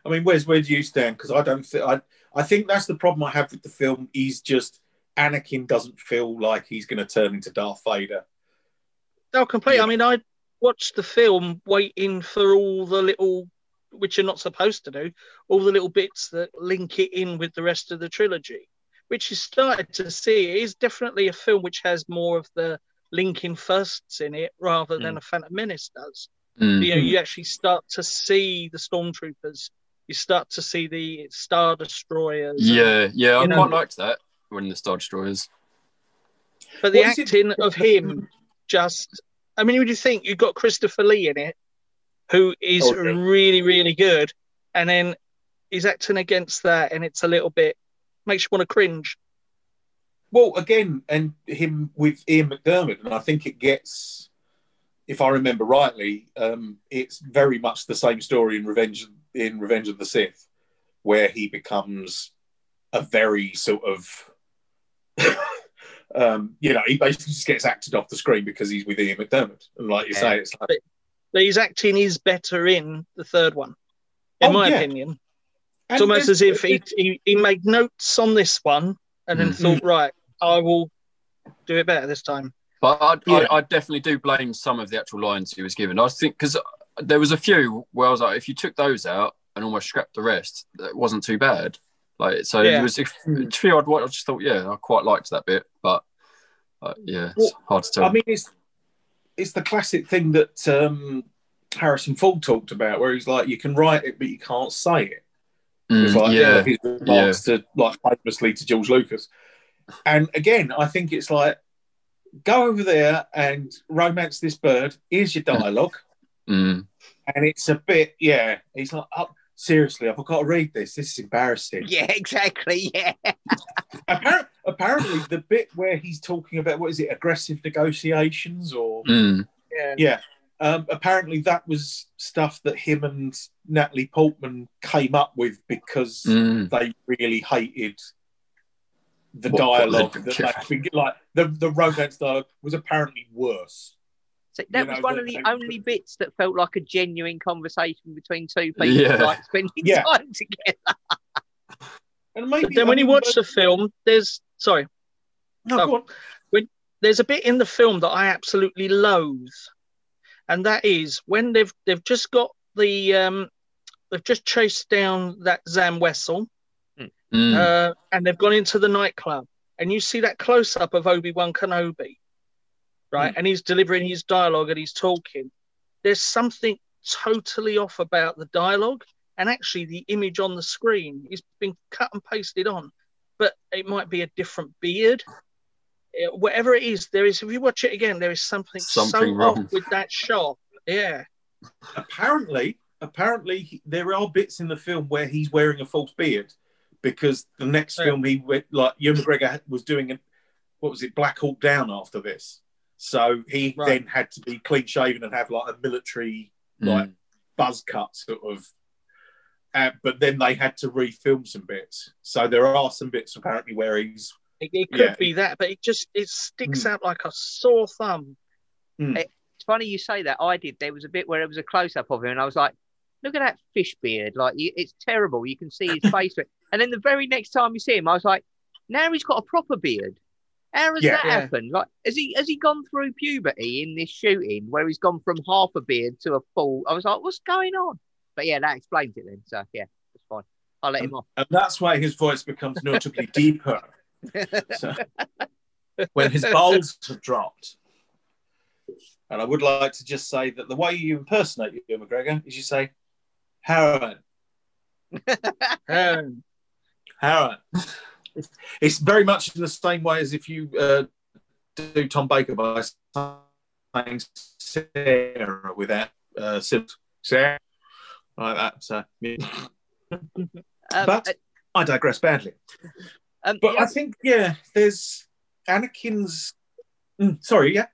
S1: I mean, where's where do you stand? Because I don't think I. I think that's the problem I have with the film. Is just Anakin doesn't feel like he's going to turn into Darth Vader.
S4: No, completely.
S1: Yeah.
S4: I mean, I watched the film waiting for all the little, which you're not supposed to do, all the little bits that link it in with the rest of the trilogy, which you started to see. It is definitely a film which has more of the linking firsts in it rather than a Phantom Menace does.
S3: Mm.
S4: You know, you actually start to see the stormtroopers. You start to see the Star Destroyers.
S3: Yeah, yeah, I
S4: You know-
S3: quite liked that when the Star Destroyers.
S4: But the
S1: What is it-
S4: acting of him just, I mean, would you think you've got Christopher Lee in it, who is
S1: Oh, yeah.
S4: really, really good, and then he's acting against that, and it's a little bit makes you want to cringe.
S1: Well, again, and him with Ian McDiarmid, and I think it gets, if I remember rightly, um, it's very much the same story in Revenge in Revenge of the Sith, where he becomes a very sort of, um, you know, he basically just gets acted off the screen because he's with Ian McDiarmid, and like you
S2: Yeah.
S1: say, it's like,
S4: his acting is better in the third one, in
S1: Oh,
S4: my
S1: yeah.
S4: opinion. It's
S1: and
S4: almost as if he, he he made notes on this one and then
S3: Mm.
S4: thought, right, I will do it better this time.
S3: But I,
S1: Yeah.
S3: I, I definitely do blame some of the actual lines he was given. I think because there was a few where I was like, if you took those out and almost scrapped the rest, it wasn't too bad. Like so,
S4: Yeah.
S3: it was a few I'd watch. I just thought, yeah, I quite liked that bit, but uh, yeah, it's
S1: Well,
S3: hard to tell.
S1: I mean, it's it's the classic thing that um, Harrison Ford talked about, where he's like, you can write it, but you can't say it.
S3: Mm,
S1: It's like
S3: yeah,
S1: his remarks to like famously to George Lucas. And again, I think it's like go over there and romance this bird. Here's your dialogue,
S3: mm,
S1: and it's a bit yeah. He's like, oh, seriously, I've got to read this. This is embarrassing.
S2: Yeah, exactly. Yeah.
S1: Appar- apparently, the bit where he's talking about what is it, aggressive negotiations or
S3: mm,
S4: Yeah.
S1: yeah. Um, apparently, that was stuff that him and Natalie Portman came up with because
S3: mm.
S1: they really hated the
S3: What- what
S1: dialogue
S3: they'd
S1: that they'd like the, the romance dialogue was apparently worse.
S2: So that
S1: You
S2: was one
S1: the-
S2: of the
S1: the-
S2: only bits that felt like a genuine conversation between two people,
S3: Yeah.
S2: like spending
S1: Yeah.
S2: time together.
S1: And maybe
S4: But then when you watch the film, there's sorry,
S1: no, go on.
S4: there's a bit in the film that I absolutely loathe, and that is when they've they've just got the um they've just chased down that Zam Wesell,
S3: Mm.
S4: uh, and they've gone into the nightclub, and you see that close up of Obi Wan Kenobi, right? And he's delivering his dialogue and he's talking. There's something totally off about the dialogue and actually the image on the screen. It's been cut and pasted on, but it might be a different beard. Uh, Whatever it is, there is. If you watch it again, there is something,
S3: Something
S4: so
S3: wrong.
S4: off with that shot. Yeah,
S1: Apparently, apparently he- there are bits in the film where he's wearing a false beard because the next
S4: Yeah.
S1: film he went like Ewan McGregor was doing a, what was it Black Hawk Down after this, so he
S4: Right.
S1: then had to be clean shaven and have like a military like
S3: Mm.
S1: buzz cut sort of. Uh, but then they had to refilm some bits, so there are some bits apparently where he's
S4: it, it could
S1: Yeah.
S4: be that, but it just it sticks out like a sore thumb.
S2: It's funny you say that. I did. There was a bit where it was a close up of him, and I was like, "Look at that fish beard! Like it's terrible. You can see his face." through. And then the very next time you see him, I was like, "Now he's got a proper beard. How has
S1: Yeah.
S2: that
S4: Yeah.
S2: happened? Like, has he has he gone through puberty in this shooting where he's gone from half a beard to a full?" I was like, "What's going on?" But yeah, that explains it then. So yeah, it's fine. I'll let him off.
S1: and that's why his voice becomes notably deeper. So, when his balls have dropped. And I would like to just say that the way you impersonate Ewan McGregor is you say, Harriman,
S4: Um,
S1: Harriman. It's, very much in the same way as if you uh, do Tom Baker by saying Sarah without uh. Sarah. Like that. So, yeah.
S2: Um,
S1: But- I digress badly.
S2: um,
S1: But
S2: the
S1: I think, yeah, there's Anakin's. Mm, sorry, yeah.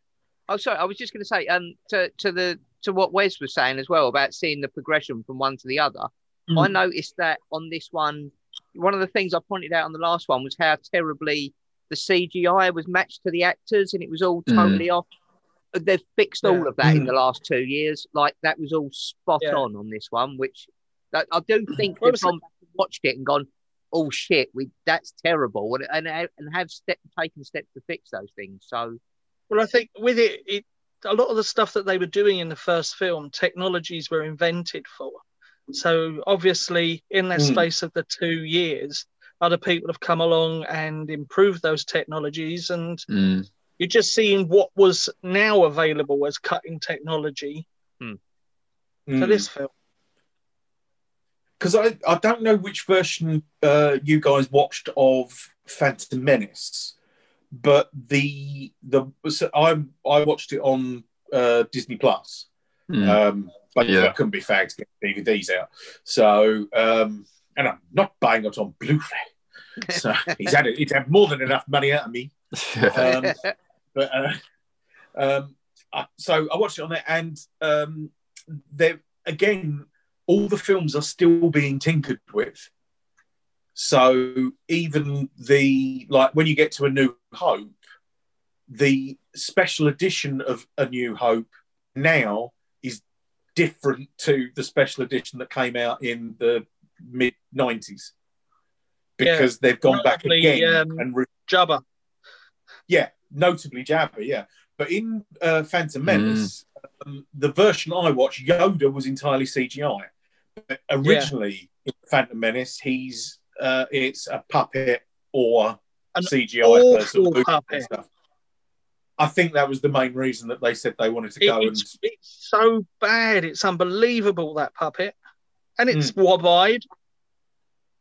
S2: Oh, sorry. I was just going to say, um, to to the to what Wes was saying as well about seeing the progression from one to the other. I noticed that on this one, one of the things I pointed out on the last one was how terribly the CGI was matched to the actors, and it was all
S3: Mm.
S2: totally off. They've fixed all of that in
S1: Mm.
S2: the last two years. Like that was all spot
S4: Yeah.
S2: on on this one, which that, I do think
S4: Well,
S2: they've gone back and watched it and gone, oh shit, we that's terrible, and and, and have step taken steps to fix those things. So
S4: Well, I think with it, it a lot of the stuff that they were doing in the first film, technologies were invented for. So obviously, in the
S1: Mm.
S4: space of the two years, other people have come along and improved those technologies, and
S3: Mm.
S4: you're just seeing what was now available as cutting technology
S1: Mm.
S4: for this film.
S1: because I, I don't know which version uh, you guys watched of Phantom Menace, but the the so I I watched it on uh, Disney Plus.
S3: Mm.
S1: Um, but
S3: Yeah.
S1: I couldn't be fagged to get DVDs out, so um, and I'm not buying it on Blu-ray. So he's had it. He's had more than enough money out of me. Um, but uh, um, I, so I watched it on there, and um, there again, all the films are still being tinkered with. So even the like when you get to A New Hope, the special edition of A New Hope now different to the special edition that came out in the mid '90s because they've gone back again
S4: um,
S1: and re-
S4: Jabba.
S1: yeah, notably Jabba, yeah. But in uh, Phantom Menace, um, the version I watched, Yoda was entirely CGI. But originally, in Phantom Menace, he's uh, it's a puppet or
S4: An
S1: CGI person
S4: puppet.
S1: stuff. I think that was the main reason that they said they wanted to go and
S4: it's, it's so bad. It's unbelievable that puppet, and it's
S1: Hmm.
S4: wob-eyed,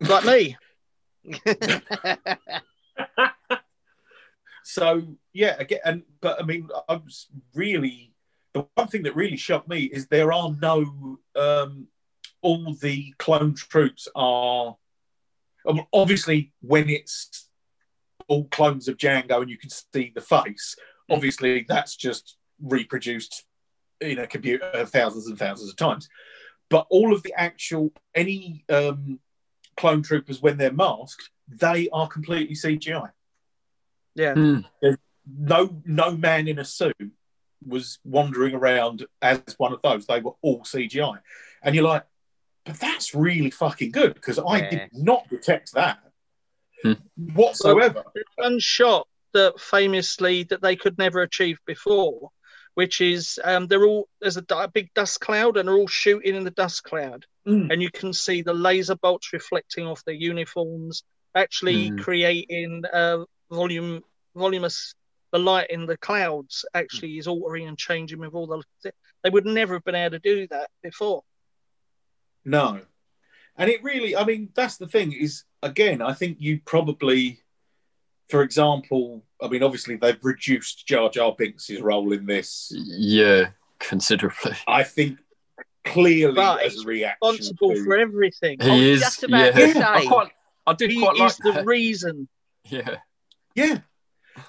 S4: like me.
S1: so yeah again and but i mean i was really the one thing that really shocked me is there are no um all the clone troops are um, obviously when it's all clones of Jango and you can see the face obviously that's just reproduced in a computer thousands and thousands of times but all of the actual any um clone troopers when they're masked they are completely cgi
S4: Yeah.
S3: Mm.
S1: no no man in a suit was wandering around as one of those. They were all CGI, and you're like, but that's really fucking good because I
S2: Yeah.
S1: did not detect that
S3: Hmm.
S1: whatsoever.
S4: one shot that famously that they could never achieve before, which is um, they're all there's a, du- a big dust cloud and they're all shooting in the dust cloud,
S1: Mm.
S4: and you can see the laser bolts reflecting off their uniforms, actually
S3: Mm.
S4: creating uh, volume voluminous. The light in the clouds actually is altering and changing with all the. They would never have been able to do that before.
S1: No, and it really, I mean, that's the thing is again, I think you probably, for example, I mean, obviously they've reduced Jar Jar Binks' role in this.
S3: Yeah, considerably.
S1: I think clearly
S4: But
S1: as
S4: he's
S1: a reaction
S4: Responsible
S1: to-
S4: for everything.
S2: I was
S3: He oh, is.
S2: just about
S3: yeah.
S2: to say.
S3: I, quite, I did
S4: He
S3: quite like
S4: is the reason.
S3: Yeah.
S1: yeah.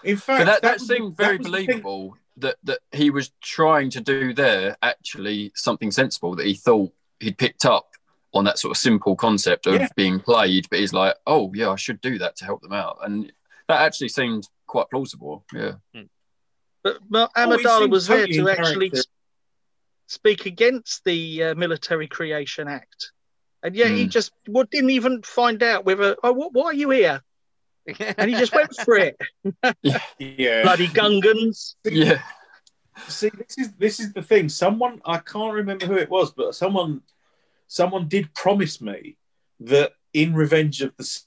S1: In fact,
S3: But that, that,
S1: was the-
S3: seemed
S1: that
S3: very
S1: was the thing-
S3: believable that, that he was trying to do there actually something sensible that he thought he'd picked up on that sort of simple concept of
S1: Yeah.
S3: being played, but he's like, oh, yeah, I should do that to help them out. And that actually seemed quite plausible. Yeah.
S4: But Ma-
S1: Oh,
S4: Amidala
S1: seems
S4: was there to actually
S1: character.
S4: speak against the uh, Military Creation Act. And yet he
S3: Hmm.
S4: just well, didn't even find out whether, oh, wh- why are you here? And he just went for it.
S1: Yeah.
S4: Bloody Gungans.
S3: Yeah.
S1: See, this is this is the thing. Someone I can't remember who it was, but someone someone did promise me that in Revenge of the S-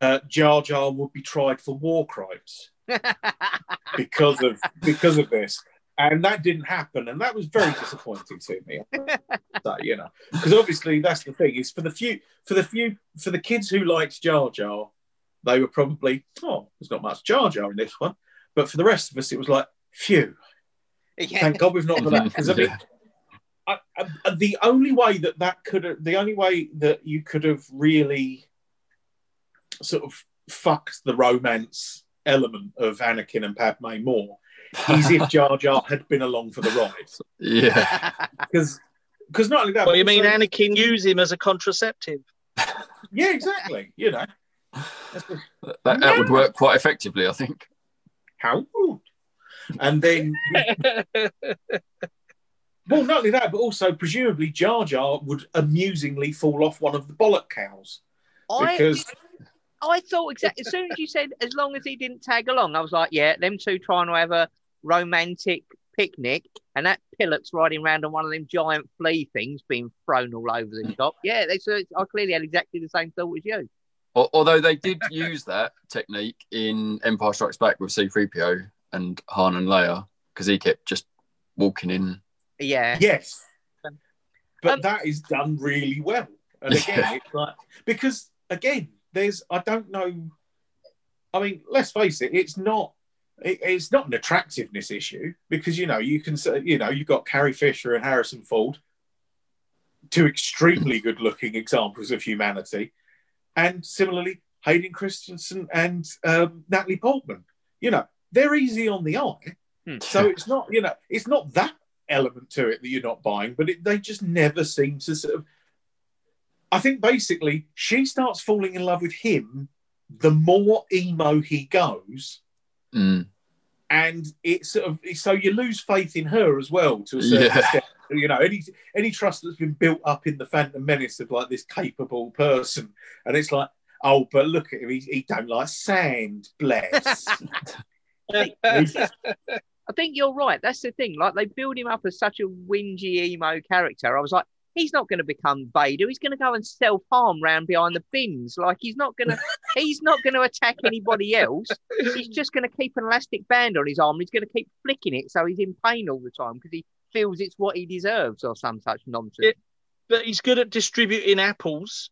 S1: uh, Jar Jar would be tried for war crimes because of because of this, and that didn't happen, and that was very disappointing to me. so you know, because obviously that's the thing is for the few for the few for the kids who liked Jar Jar, they were probably oh, there's not much Jar Jar in this one, but for the rest of us, it was like phew.
S2: yeah.
S1: Thank God we've not got that because I mean, I, I, the only way that that could have, the only way that you could have really sort of fucked the romance element of Anakin and Padme more is if Jar Jar had been along for the ride.
S3: yeah.
S1: Because because not only that,
S4: Well,
S1: but
S4: you mean
S1: also-
S4: Anakin used him as a contraceptive?
S1: Yeah, exactly. You know
S3: That, that would work quite effectively, I think.
S1: how. And then, well, not only that, but also presumably Jar Jar would amusingly fall off one of the bollock cows.
S2: I,
S1: because
S2: I thought exactly as soon as you said as long as he didn't tag along, I was like, yeah, them two trying to have a romantic picnic, and that pilot's riding around on one of them giant flea things being thrown all over the shop. Yeah, they, so I clearly had exactly the same thought as you.
S3: Although they did use that technique in Empire Strikes Back with C3PO and Han and Leia, because he kept just walking in.
S2: Yeah,
S1: Yes. But
S2: Um,
S1: that is done really well. And again,
S3: Yeah.
S1: it's like because again, there's I don't know. I mean, let's face it, it's not. It, it's not an attractiveness issue because you know you can say you know you've got Carrie Fisher and Harrison Ford, two extremely good-looking examples of humanity, and similarly Hayden Christensen and um, Natalie Portman. You know they're easy on the eye,
S2: Hmm.
S1: so it's not you know it's not that element to it that you're not buying, but it, they just never seem to sort of. I think basically she starts falling in love with him the more emo he goes,
S3: Mm.
S1: and it's sort of so you lose faith in her as well to a certain
S3: Yeah.
S1: extent. You know, any any trust that's been built up in the Phantom Menace of like this capable person, and it's like, oh, but look at him, he, he don't like sand, bless.
S2: I think you're right. That's the thing. Like they build him up as such a whingy emo character. I was like, he's not going to become Vader. He's going to go and self harm round behind the bins. Like he's not going to. he's not going to attack anybody else. He's just going to keep an elastic band on his arm. He's going to keep flicking it so he's in pain all the time because he feels it's what he deserves or some such nonsense.
S4: Yeah. but he's good at distributing apples.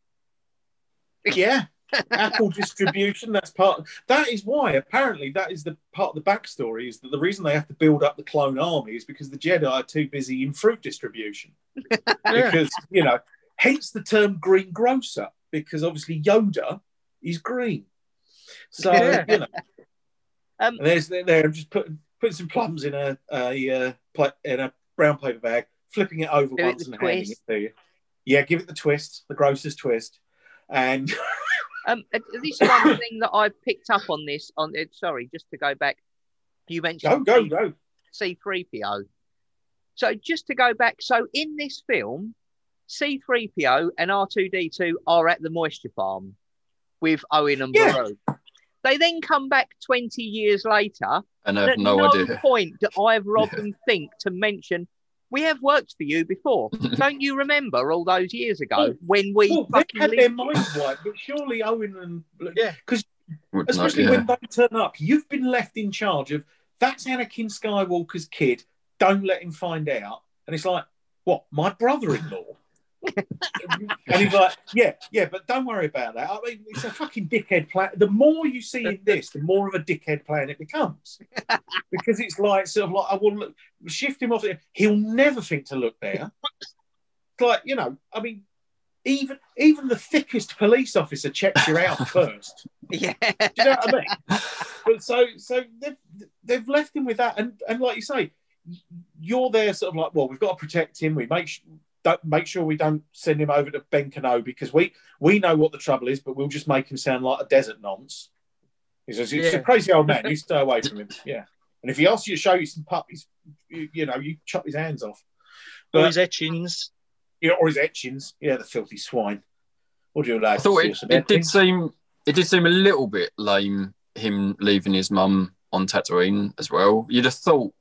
S1: yeah apple distribution that's part that is why apparently that is the part of the backstory is that the reason they have to build up the clone army is because the jedi are too busy in fruit distribution. Because you know hence the term green grocer because obviously yoda is green. So
S4: Yeah.
S1: you know
S2: Um,
S1: and there's there there, just putting putting some plums in a, a uh, in a brown paper bag flipping it over once and handing it to you. Yeah give it the twist the grocer's twist. And
S2: Um, uh, this one thing that I picked up on this on it. Sorry, just to go back. You
S1: go
S2: mentioned
S1: go
S2: C-
S1: go
S2: C3PO. So just to go back, so in this film, C3PO and R2D2 are at the moisture farm with Owen and
S1: Yeah.
S2: Beru. They then come back 20 years later.
S3: And I
S2: and
S3: have
S2: at
S3: no,
S2: no
S3: idea.
S2: point do either of
S3: Yeah.
S2: them think to mention, we have worked for you before. Don't you remember all those years ago
S1: Well-
S2: when we
S1: Well, they
S2: fucking
S1: had their
S2: lived-
S1: minds wiped, but surely Owen and
S4: Yeah.
S3: because know,
S1: especially
S3: yeah.
S1: when they turn up, you've been left in charge of that's Anakin Skywalker's kid. Don't let him find out. And it's like, what? My brother-in-law. And he's like, yeah, yeah, but don't worry about that. I mean, it's a fucking dickhead plan. The more you see in this, the more of a dickhead plan it becomes, because it's like sort of like I will look, shift him off. He'll never think to look there. It's like you know, I mean, even even the thickest police officer checks you out first.
S2: Yeah.
S1: Do you know what I mean? But so so they've they've left him with that, and and like you say, you're there sort of like, well, we've got to protect him. We make don't make sure we don't send him over to Ben Kenobi because we we know what the trouble is, but we'll just make him sound like a desert nonce. He says, "It's
S4: Yeah.
S1: a crazy old man. You stay away from him." Yeah, and if he asks you to show you some puppies, you, you know, you chop his hands off.
S4: All
S1: But-
S4: his etchings.
S1: Yeah, or his etchings. Yeah, the filthy swine. What do you like?
S3: I thought it, it did seem it did seem a little bit lame him leaving his mum on Tatooine as well. You'd have thought,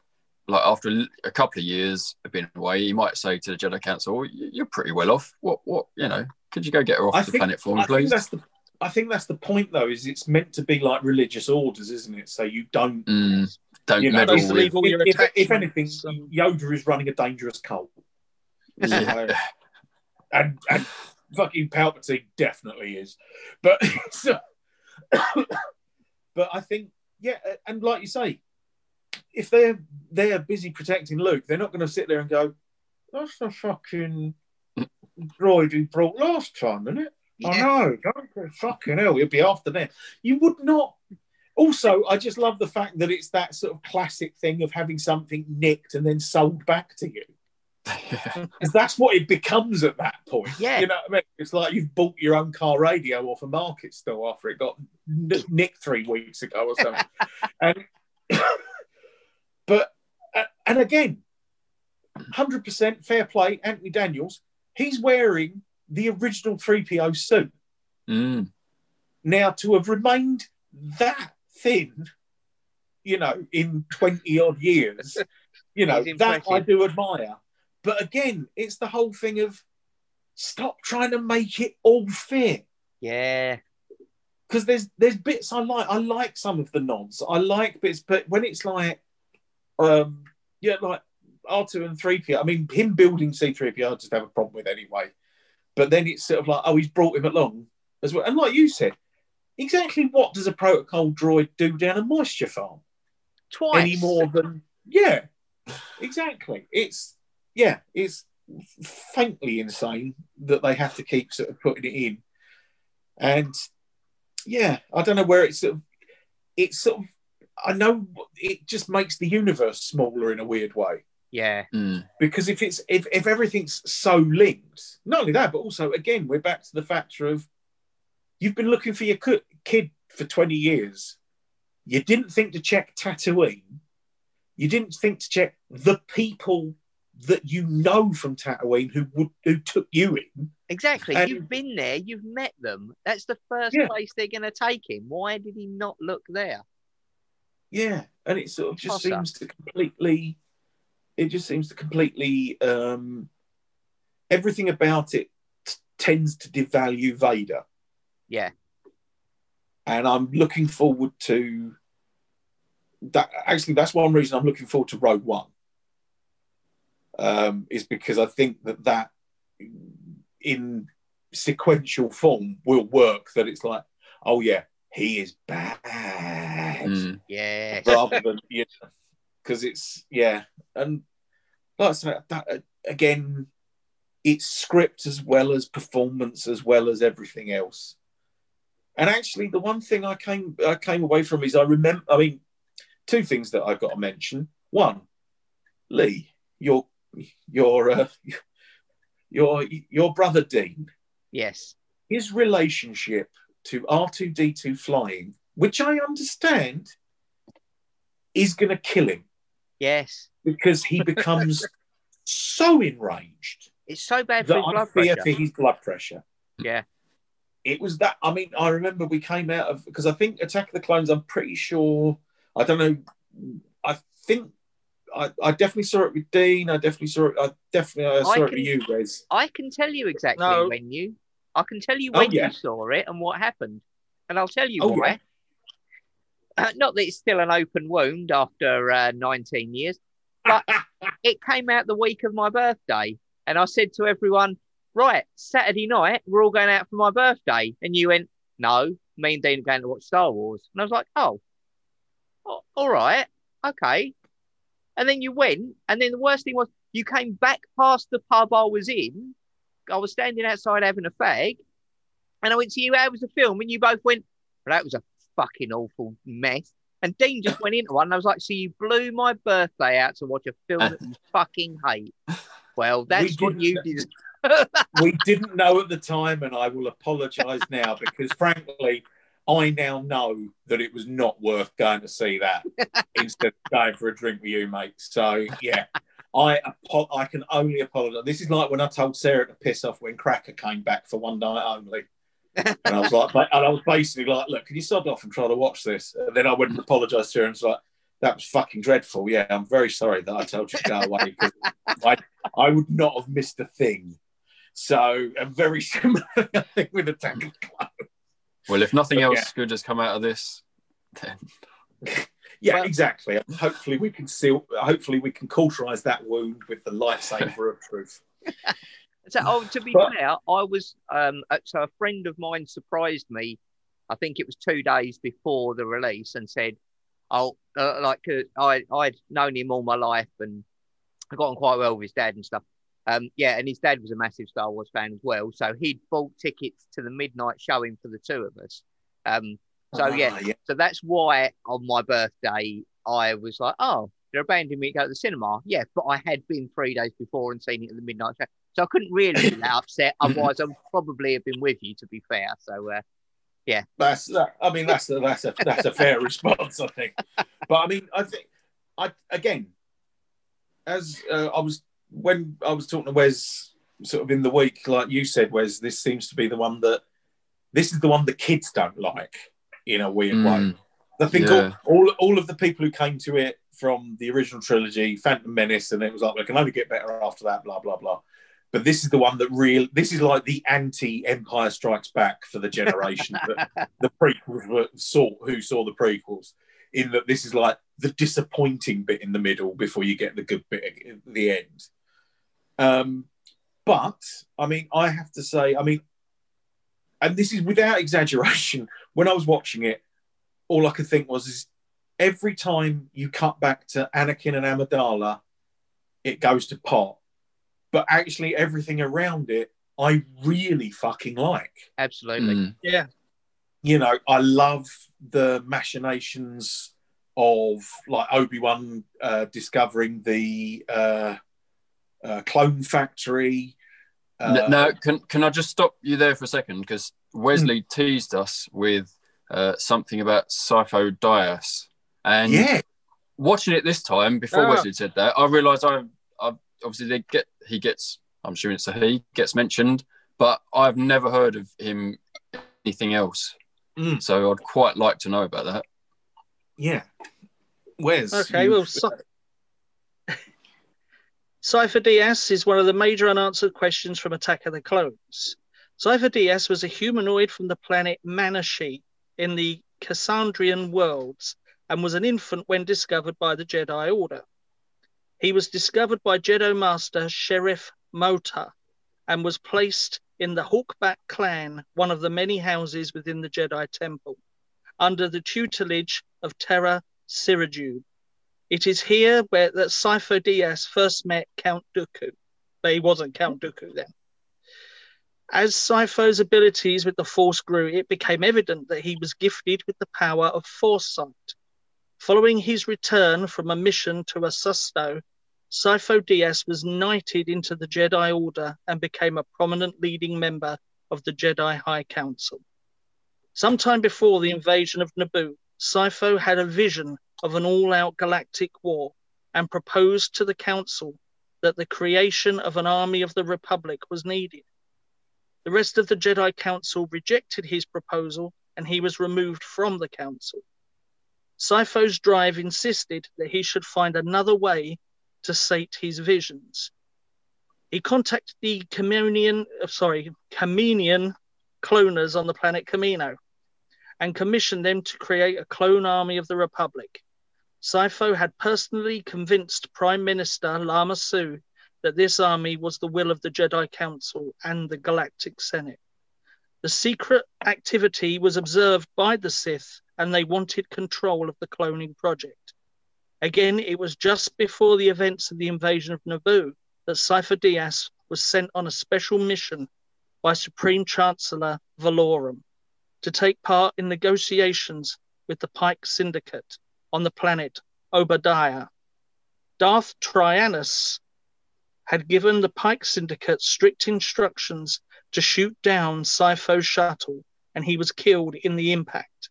S3: like after a, a couple of years of being away, you might say to the Jedi Council, "You're pretty well off. What, what, you know? Could you go get her off
S1: I
S3: the
S1: think-
S3: planet for me,
S1: I think
S3: please?"
S1: that's the I think that's the point though, is it's meant to be like religious orders, isn't it? So you don't
S3: Mm, don't
S1: You know,
S3: meddle
S4: Supposed
S3: with.
S4: leave all your
S1: if, if, if anything, Yoda is running a dangerous cult.
S3: Yeah.
S1: And and fucking Palpatine definitely is. But so, but I think, yeah, and like you say, if they're they're busy protecting Luke, they're not going to sit there and go, "That's the fucking droid we brought last time, isn't it?" I know. Don't go fucking hell. You'll be after them. You would not. Also, I just love the fact that it's that sort of classic thing of having something nicked and then sold back to you. Because that's what it becomes at that point.
S2: Yeah.
S1: You know what I mean? It's like you've bought your own car radio off a market stall after it got nicked three weeks ago or something. and but uh, and again, hundred percent fair play, Anthony Daniels. He's wearing the original three PO suit.
S3: Mm,
S1: Now, to have remained that thin, you know, in 20 odd years, you know, that I do admire. But again, it's the whole thing of stop trying to make it all fit.
S2: Yeah.
S1: Because there's there's bits I like. I like some of the nods. I like bits, but when it's like, um, yeah, like R2 and 3PO, I mean, him building C3PO, I just have a problem with anyway. But then it's sort of like, oh, he's brought him along as well. And like you said, exactly what does a protocol droid do down a moisture farm?
S2: Twice.
S1: Any more than, yeah, exactly. It's, yeah, it's faintly insane that they have to keep sort of putting it in. And yeah, I don't know where it's sort of, it's sort of, I know it just makes the universe smaller in a weird way
S2: Yeah.
S3: Mm.
S1: because if it's if, if everything's so linked not only that but also again we're back to the factor of you've been looking for your cu- kid for 20 years you didn't think to check tatooine you didn't think to check the people that you know from tatooine who would who took you in
S2: Exactly.
S1: And-
S2: you've been there. You've met them. That's the first
S1: Yeah.
S2: place they're going to take him. Why did he not look there?
S1: Yeah and it sort of just seems to completely it just seems to completely um everything about it t- tends to devalue vader
S2: Yeah.
S1: and I'm looking forward to that. Actually, that's one reason I'm looking forward to Rogue One. Um, is because I think that that in sequential form will work. That it's like, oh yeah, he is bad,
S3: Mm.
S2: Yeah.
S1: rather than you know, because it's yeah, and like I say, that uh, again, it's script as well as performance as well as everything else. And actually, the one thing I came I came away from is I remember. I mean, two things that I've got to mention. One, Lee, your your uh, your your brother Dean,
S2: Yes.
S1: his relationship to R two D two flying, which I understand, is going to kill him
S2: Yes.
S1: because he becomes so enraged
S2: It's so bad for his
S1: I
S2: blood
S1: fear
S2: pressure.
S1: for his blood pressure.
S2: Yeah.
S1: It was that. I mean, I remember we came out of because I think Attack of the Clones. I'm pretty sure. I don't know. I think I, I definitely saw it with Dean. I definitely saw it. I definitely I saw
S2: I
S1: it with you, Wes.
S2: I can tell you exactly
S4: No.
S2: when you. I can tell you
S1: Oh,
S2: when
S1: yeah.
S2: you saw it and what happened, and I'll tell you
S1: Oh,
S2: why. Uh, not that it's still an open wound after uh, 19 years. But it came out the week of my birthday, and I said to everyone, "Right, Saturday night we're all going out for my birthday," and you went, "No, me and Dean are going to watch Star Wars," and I was like, "Oh, oh all right, okay." And then you went, and then the worst thing was you came back past the pub I was in. I was standing outside having a fag, and I went to you, how was the film? And you both went, well, that was a fucking awful mess. And Dean just went into one, and I was like, so you blew my birthday out to watch a film that you fucking hate. Well, that's what
S1: didn't-
S2: you did.
S1: we didn't know at the time, and I will apologise now because, frankly, I now know that it was not worth going to see that instead of going for a drink with you, mate. So yeah, I apo- I can only apologise. This is like when I told Sarah to piss off when Cracker came back for one night only. And I was like, and I was basically like, look, can you sod off and try to watch this? And then I went and apologised to her and was like, that was fucking dreadful. Yeah, I'm very sorry that I told you to go away because I, I would not have missed a thing. So, a very similar, thing think, with Attack of the Clones.
S3: Well, if nothing
S1: But
S3: else
S1: yeah.
S3: good has come out of this, then
S1: Yeah,
S2: Well-
S1: exactly. Hopefully we can seal. Hopefully we can cauterize that wound with the lightsaber of truth.
S2: So, oh, to be
S1: But-
S2: fair, I was um, uh, so a friend of mine surprised me. I think it was two days before the release, and said, "Oh, uh, like uh, I I'd known him all my life, and I got on quite well with his dad and stuff. Um, yeah, and his dad was a massive Star Wars fan as well, so he'd bought tickets to the midnight showing for the two of us. Um, so
S1: Ah,
S2: yeah, so that's why on my birthday I was like, oh, they're abandoning me to go to the cinema. Yeah, but I had been three days before and seen it at the midnight show. So I couldn't really be that upset. Otherwise, I would probably have been with you, to be fair. So, uh,
S1: That's that. I mean, that's a, that's a that's a fair response, I think. But I mean, I think I again, as uh, I was when I was talking to Wes, sort of in the week, like you said, Wes, this seems to be the one that this is the one the kids don't like in a weird way.
S3: Mm,
S1: I think
S3: Yeah.
S1: all, all all of the people who came to it from the original trilogy, Phantom Menace, and it was like, we can only get better after that, blah blah blah. But this is the one that real. This is like the anti Empire Strikes Back for the generation that the prequels were saw who saw the prequels. In that this is like the disappointing bit in the middle before you get the good bit at the end. Um, but I mean, I have to say, I mean, and this is without exaggeration. When I was watching it, all I could think was is every time you cut back to Anakin and Amidala, it goes to pot. But actually, everything around it, I really fucking like.
S2: Absolutely.
S3: mm.
S4: Yeah.
S1: You know, I love the machinations of like Obi Wan uh, discovering the uh, uh, clone factory. Uh,
S3: N- now, can can I just stop you there for a second? Because Wesley teased us with uh, something about Sifo Dyas, and
S1: yeah,
S3: watching it this time before
S4: Ah.
S3: Wesley said that, I realised I, I obviously they get he gets. I'm assuming it's a he gets mentioned, but I've never heard of him anything else.
S1: Mm.
S3: So I'd quite like to know about that.
S1: yeah. Where's
S4: Okay, well, so- Sifo Dyas is one of the major unanswered questions from Attack of the Clones. Sifo Dyas was a humanoid from the planet Manashi in the Cassandrian worlds and was an infant when discovered by the Jedi Order. He was discovered by Jedi Master Sheriff Mota and was placed in the Hawkbat clan, one of the many houses within the Jedi Temple, under the tutelage of Terra Sirijude. It is here where that Sifo first met Count Dooku, but he wasn't Count Dooku then. As Sifo's abilities with the Force grew, it became evident that he was gifted with the power of foresight. Following his return from a mission to Asusto, Sifo Dyas was knighted into the Jedi Order and became a prominent leading member of the Jedi High Council. Sometime before the invasion of Naboo, Sifo had a vision of an all out galactic war and proposed to the Council that the creation of an army of the Republic was needed. The rest of the Jedi Council rejected his proposal and he was removed from the Council. Sifo's drive insisted that he should find another way to sate his visions. He contacted the Kaminian, uh, sorry, Kaminian cloners on the planet Kamino and commissioned them to create a clone army of the Republic. Sifo had personally convinced Prime Minister Lama Su that this army was the will of the Jedi Council and the Galactic Senate. The secret activity was observed by the Sith and they wanted control of the cloning project. Again, it was just before the events of the invasion of Naboo that Sifo Dyas was sent on a special mission by Supreme Chancellor Valorum to take part in negotiations with the Pike Syndicate on the planet Oba Diah. Darth Tyranus had given the Pike Syndicate strict instructions to shoot down Sifo's shuttle, and he was killed in the impact.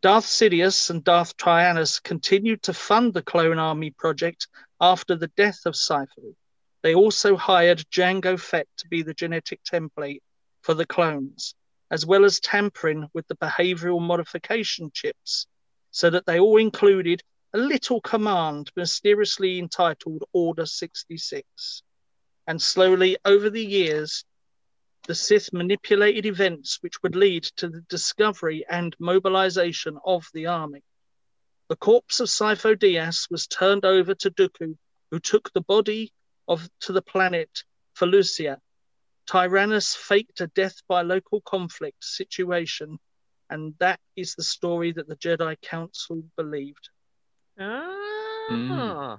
S4: Darth Sidious and Darth Tyranus continued to fund the Clone Army project after the death of Sifo. They also hired Jango Fett to be the genetic template for the clones, as well as tampering with the behavioral modification chips, so that they all included a little command mysteriously entitled Order 66. And slowly, over the years, the Sith manipulated events which would lead to the discovery and mobilization of the army. The corpse of Sifo Dyas was turned over to Dooku, who took the body of to the planet Felucia. Tyranus faked a death by local conflict situation, and that is the story that the Jedi Council believed.
S2: Ah.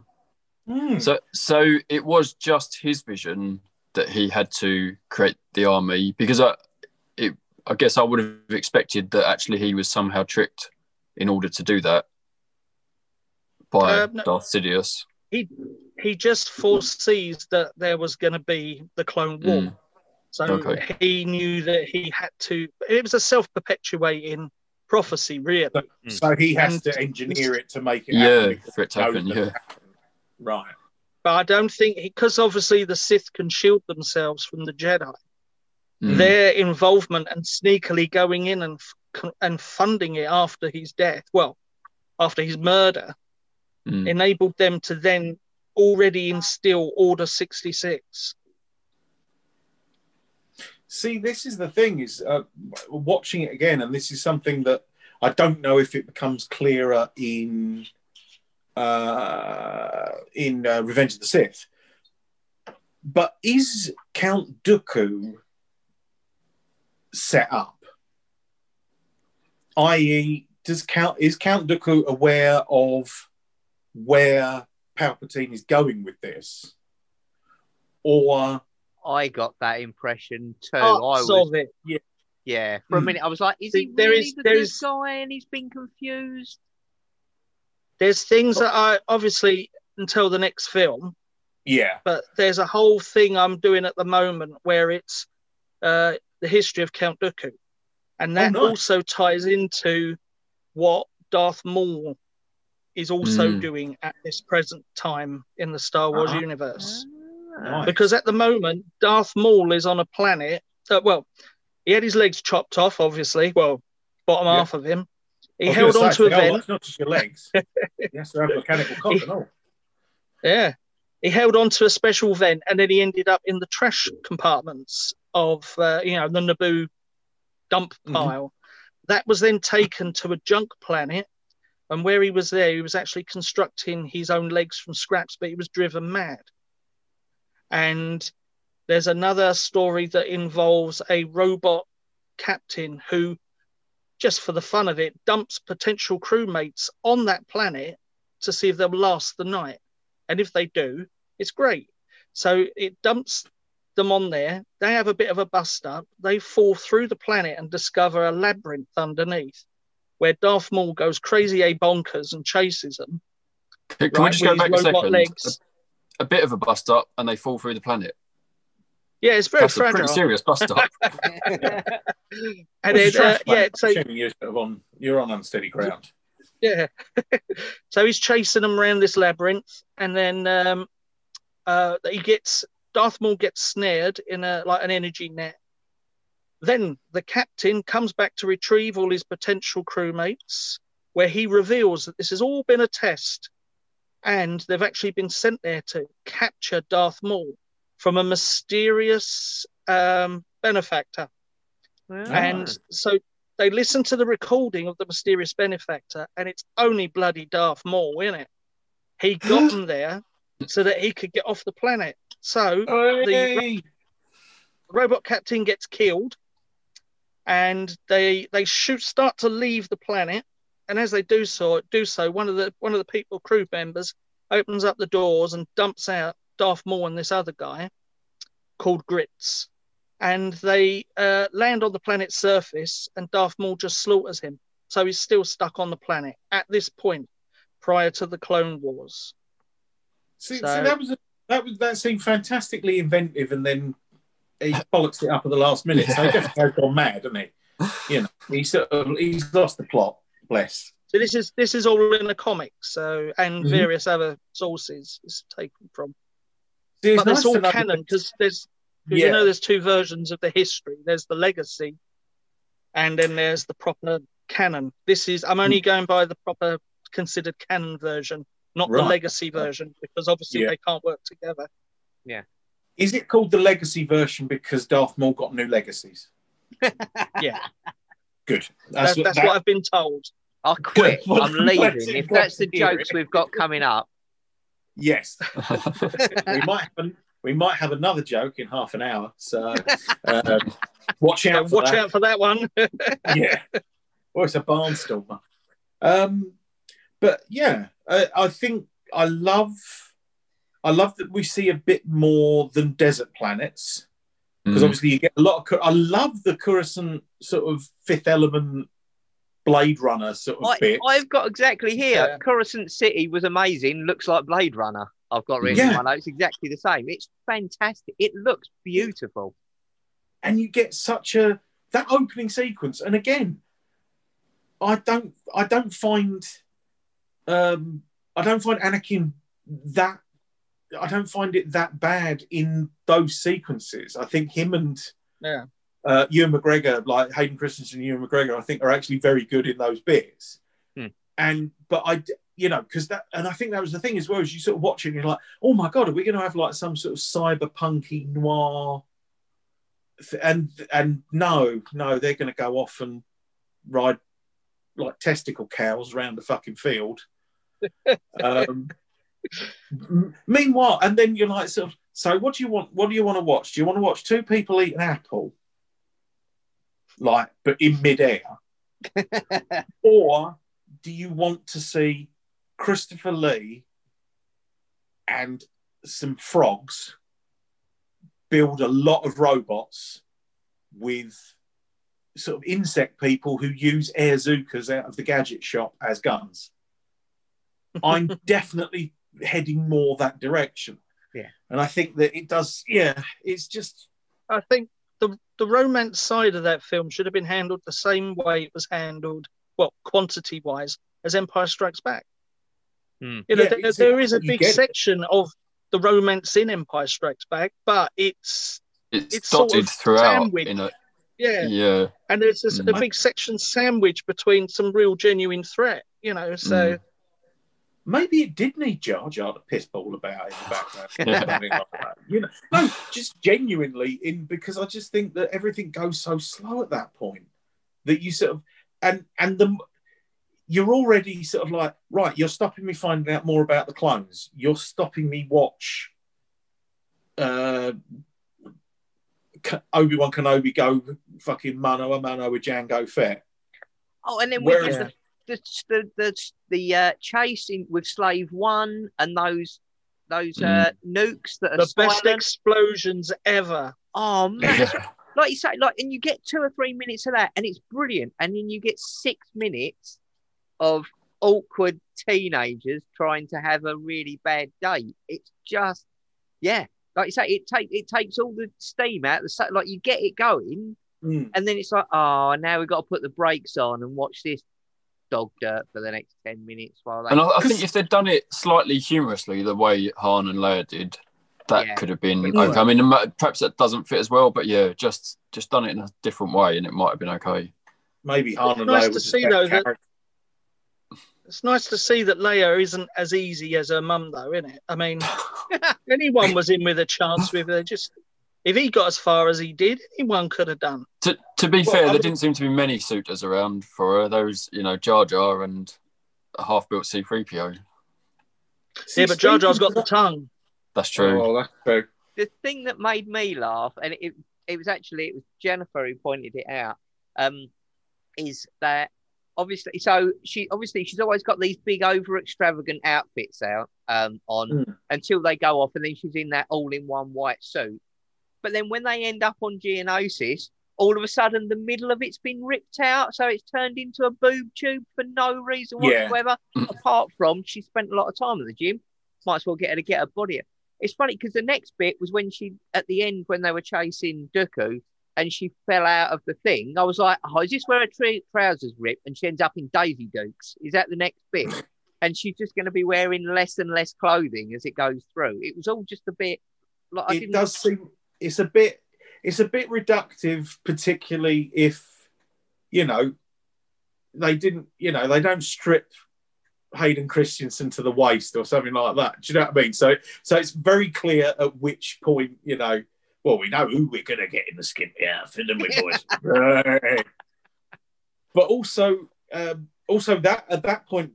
S1: Hmm.
S3: So, so it was just his vision that he had to create the army because I, it, I guess I would have expected that actually he was somehow tricked in order to do that by
S4: no.
S3: Darth Sidious.
S4: He he just foresees that there was going to be the Clone War.
S3: Mm.
S4: So
S3: Okay.
S4: he knew that he had to. It was a self-perpetuating prophecy, really.
S1: So he has
S4: And-
S1: to engineer it to make it
S3: Yeah,
S1: happen. because
S3: for it to happen, yeah.
S1: it'll happen. Right.
S4: But I don't think because obviously the Sith can shield themselves from the Jedi.
S3: Mm.
S4: their involvement and sneakily going in and and funding it after his death, well, after his murder,
S3: Mm.
S4: enabled them to then already instill Order 66.
S1: See, this is the thing: is uh, watching it again, and this is something that I don't know if it becomes clearer in uh, in uh, Revenge of the Sith. But is Count Dooku set up? I.e., does Count is Count Dooku aware of where Palpatine is going with this, or
S2: I got that impression too. I
S4: Parts
S2: was,
S4: of it. Yeah.
S2: yeah, for a
S1: Hmm.
S2: minute I was like, is
S4: See,
S2: he
S4: there
S2: really
S4: is-
S2: the
S4: there
S2: good
S4: is-
S2: guy and he's been confused?
S4: There's things that I obviously until the next film,
S1: yeah,
S4: but there's a whole thing I'm doing at the moment where it's uh, the history of Count Dooku, and that
S1: nice.
S4: also ties into what Darth Maul is also
S3: Mm.
S4: doing at this present time in the Star Wars
S1: Uh-huh.
S4: universe.
S1: Nice.
S4: Because at the moment, Darth Maul is on a planet. Uh, well, he had his legs chopped off, obviously. Well, bottom
S1: Yeah.
S4: half of him. He held on to a vent.
S1: that's not just your legs. you have to have mechanical cock and all.
S4: Yeah. He held on to a special vent and then he ended up in the trash compartments of, uh, you know, the Naboo dump
S1: Mhm.
S4: pile. That was then taken to a junk planet. And where he was there, he was actually constructing his own legs from scraps, but he was driven mad. And there's another story that involves a robot captain who, just for the fun of it, dumps potential crewmates on that planet to see if they'll last the night. And if they do, it's great. So it dumps them on there. They have a bit of a bust up. They fall through the planet and discover a labyrinth underneath where Darth Maul goes crazy a bonkers and chases them.
S3: Can, can we just go back a second? a bit of a bust up, and they fall through the planet.
S4: Yeah, it's very
S3: That's a
S4: fragile.
S3: pretty serious bust up.
S4: And
S1: What's
S4: then, uh, yeah, so
S1: you're sort of on you're on unsteady ground.
S4: Yeah. so he's chasing them around this labyrinth, and then um, uh, he gets Darth Maul gets snared in a like an energy net. Then the captain comes back to retrieve all his potential crewmates, where he reveals that this has all been a test, and they've actually been sent there to capture Darth Maul from a mysterious um, benefactor. And
S1: Ah.
S4: so they listen to the recording of the mysterious benefactor, and it's only bloody Darth Maul in it. He got them there so that he could get off the planet. So
S1: the
S4: robot captain gets killed, and they they shoot start to leave the planet. And as they do so, do so, one of the one of the people crew members opens up the doors and dumps out Darth Maul and this other guy called Grits. And they uh, land on the planet's surface, and Darth Maul just slaughters him. So he's still stuck on the planet at this point, prior to the Clone Wars.
S1: See,
S4: So-
S1: that was a, that was that seemed fantastically inventive, and then he bollocks it up at the last minute. So he definitely has gone mad, hasn't he? You know, he's sort of, he's lost the plot. Bless.
S4: So this is this is all in the comics, so and
S1: Mhm.
S4: various other sources it's taken from.
S1: See,
S4: but it's
S1: nice
S4: all
S1: know
S4: canon
S1: that-
S4: because there's 'cause
S1: Yeah.
S4: you know there's two versions of the history. There's the legacy, and then there's the proper canon. This is I'm only mm. going by the proper considered canon version, not the legacy version, because obviously
S1: Yeah.
S4: they can't work together. Yeah.
S1: Is it called the legacy version because Darth Maul got new legacies?
S4: Yeah,
S1: Good.
S4: that's,
S1: what-
S4: that's
S1: that-
S4: what I've been told.
S2: I quit. I'm
S1: I'm
S2: leaving. If that's the jokes we've got coming up,
S1: Yes, we might have, we might have another joke in half an hour. So um, watch out. For
S4: watch
S1: that.
S4: out for that one.
S1: yeah. Or it's a barnstormer. Um, but yeah, I, I think I love, I love that we see a bit more than desert planets because
S3: Mm.
S1: obviously you get a lot of. I love the Coruscant sort of Fifth Element, Blade Runner sort of
S2: I,
S1: bit.
S2: I've got exactly here.
S4: Yeah.
S2: Coruscant City was amazing. Looks like Blade Runner. I've got written
S1: Yeah.
S2: in my notes exactly the same. It's fantastic. It looks beautiful.
S1: and you get such a that opening sequence and again i don't i don't find um i don't find anakin that i don't find it that bad in those sequences i think him and
S4: Yeah.
S1: Uh, Ewan McGregor, like Hayden Christensen and Ewan McGregor, I think are actually very good in those bits.
S2: Hmm.
S1: And but I, you know, because that, and I think that was the thing as well. As you sort of watch it, and you're like, oh my god, are we going to have like some sort of cyberpunky noir? th- And and no, no, they're going to go off and ride like testicle cows around the fucking field. um, meanwhile, and then you're like, sort of, so what do you want? What do you want to watch? Do you want to watch two people eat an apple, like, but in midair, or do you want to see Christopher Lee and some frogs build a lot of robots with sort of insect people who use Airzookas out of the gadget shop as guns? I'm definitely heading more that direction.
S2: Yeah.
S1: And I think that it does, yeah, it's just,
S4: I think the the romance side of that film should have been handled the same way it was handled, well, quantity wise, as Empire Strikes Back.
S2: Hmm.
S4: You know,
S1: Yeah,
S4: there, there is a big
S1: get it.
S4: section of the romance in Empire Strikes Back, but it's
S3: It's,
S4: It's sort
S3: dotted
S4: of
S3: throughout
S4: sandwiched.
S3: in a
S4: yeah,
S3: yeah.
S4: and there's this, a
S3: Mm.
S4: big section sandwich between some real genuine threat. You know, so
S3: Mm.
S1: Maybe it did need Jar Jar to piss ball about in the background.
S3: Yeah.
S1: Something like that. You know, no, just genuinely in because I just think that everything goes so slow at that point that you sort of and and the you're already sort of like right. You're stopping me finding out more about the clones. You're stopping me watch. Uh, Obi Wan Kenobi go fucking mano a mano with Jango Fett.
S2: Oh, and then we
S1: Whereas-
S2: the the the, the, the uh, chase in with Slave One and those those uh, nukes that are
S4: the best explosions ever.
S2: oh man, what- like you say, like, and you get two or three minutes of that, and it's brilliant. And then you get six minutes of awkward teenagers trying to have a really bad date. It's just, yeah, like you say, it take it takes all the steam out. The like you get it going,
S1: Mm.
S2: and then it's like, oh, now we've got to put the brakes on and watch this dog dirt for the next ten minutes while they.
S3: And I, I think if they'd done it slightly humorously, the way Han and Leia did, that
S2: Yeah.
S3: could have been okay.
S2: work.
S3: I mean, perhaps that doesn't fit as well, but yeah, just just done it in a different way, and it might have been okay.
S1: Maybe Han
S4: It's
S1: and
S4: nice
S1: Leia
S4: to
S1: was just
S4: see,
S1: better
S4: though, that-
S1: characters.
S4: It's nice to see that Leia isn't as easy as her mum, though, isn't it? I mean, anyone was in with a chance with her. Just if he got as far as he did, anyone could have done.
S3: To, to be
S1: Well,
S3: fair,
S1: I
S3: there
S1: would-
S3: didn't seem to be many suitors around for her. There was, you know, Jar Jar and a half-built C-3PO.
S1: See,
S4: yeah, but Jar Jar's got the tongue.
S3: That's true.
S1: Oh, that's true.
S2: the thing that made me laugh, and it it was actually it was Jennifer who pointed it out, um, is that obviously so she obviously she's always got these big over extravagant outfits out um on
S1: Mm.
S2: until they go off and then she's in that all in one white suit. But then when they end up on Geonosis, all of a sudden the middle of it's been ripped out, so it's turned into a boob tube for no reason
S1: Yeah.
S2: whatsoever, apart from she spent a lot of time at the gym. Might as well get her to get her body. It's funny because the next bit was when she at the end when they were chasing Dooku and she fell out of the thing. I was like, oh, is this where her tra- trousers rip and she ends up in Daisy Dukes? Is that the next bit? and she's just going to be wearing less and less clothing as it goes through. It was all just a bit like I
S1: it
S2: didn't.
S1: does seem it's a bit it's a bit reductive particularly if you know they didn't you know they don't strip Hayden Christensen to the waist or something like that. Do you know what I mean? So so it's very clear at which point you know well we know who we're gonna get in the skimpy outfit don't we boys. But also um, also that at that point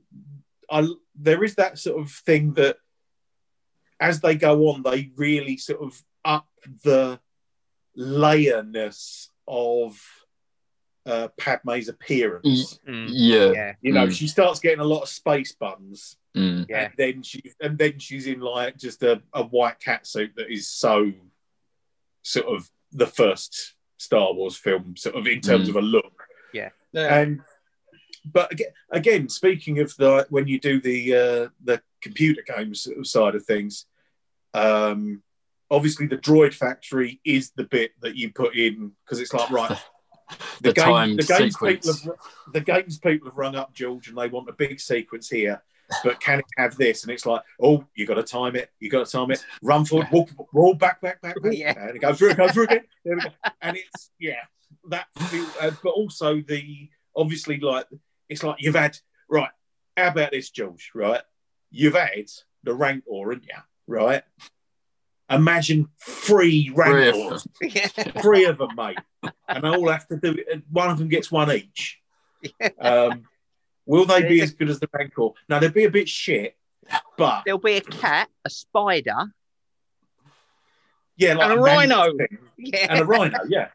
S1: I there is that sort of thing that as they go on, they really sort of up the layerness of uh, Padme's appearance.
S2: Mm,
S3: Yeah.
S2: yeah,
S1: You know,
S3: Mm.
S1: she starts getting a lot of space buns,
S3: Mm.
S2: yeah,
S1: and then she and then she's in like just a, a white cat suit that is so sort of the first Star Wars film, sort of in terms
S3: Mm.
S1: of a look.
S4: Yeah.
S1: And but again, again, speaking of the when you do the uh, the computer games side of things, um, obviously the Droid Factory is the bit that you put in because it's like right.
S3: The,
S1: game-
S3: time
S1: the games
S3: sequence.
S1: people have the games people have rung up George and they want a big sequence here. but can it have this? And it's like, oh, you got to time it. You got to time it. Run forward, walk, roll back, back, back, back,
S2: Yeah.
S1: and go through, it, go through again. There we go. And it's yeah, that. Uh, but also the obviously like it's like you've had right. How about this, George? Right, you've had the Rancor, haven't you? Right. Imagine three
S3: Three of
S1: Rancors, three of them, mate, and they all have to do it. One of them gets one each. Um, will they be as good as the Rancor? Now they'd be a bit shit, but
S2: There'll be a cat, a spider.
S1: yeah, like
S4: And a
S1: man-
S4: rhino.
S2: Yeah.
S1: and a rhino, yeah.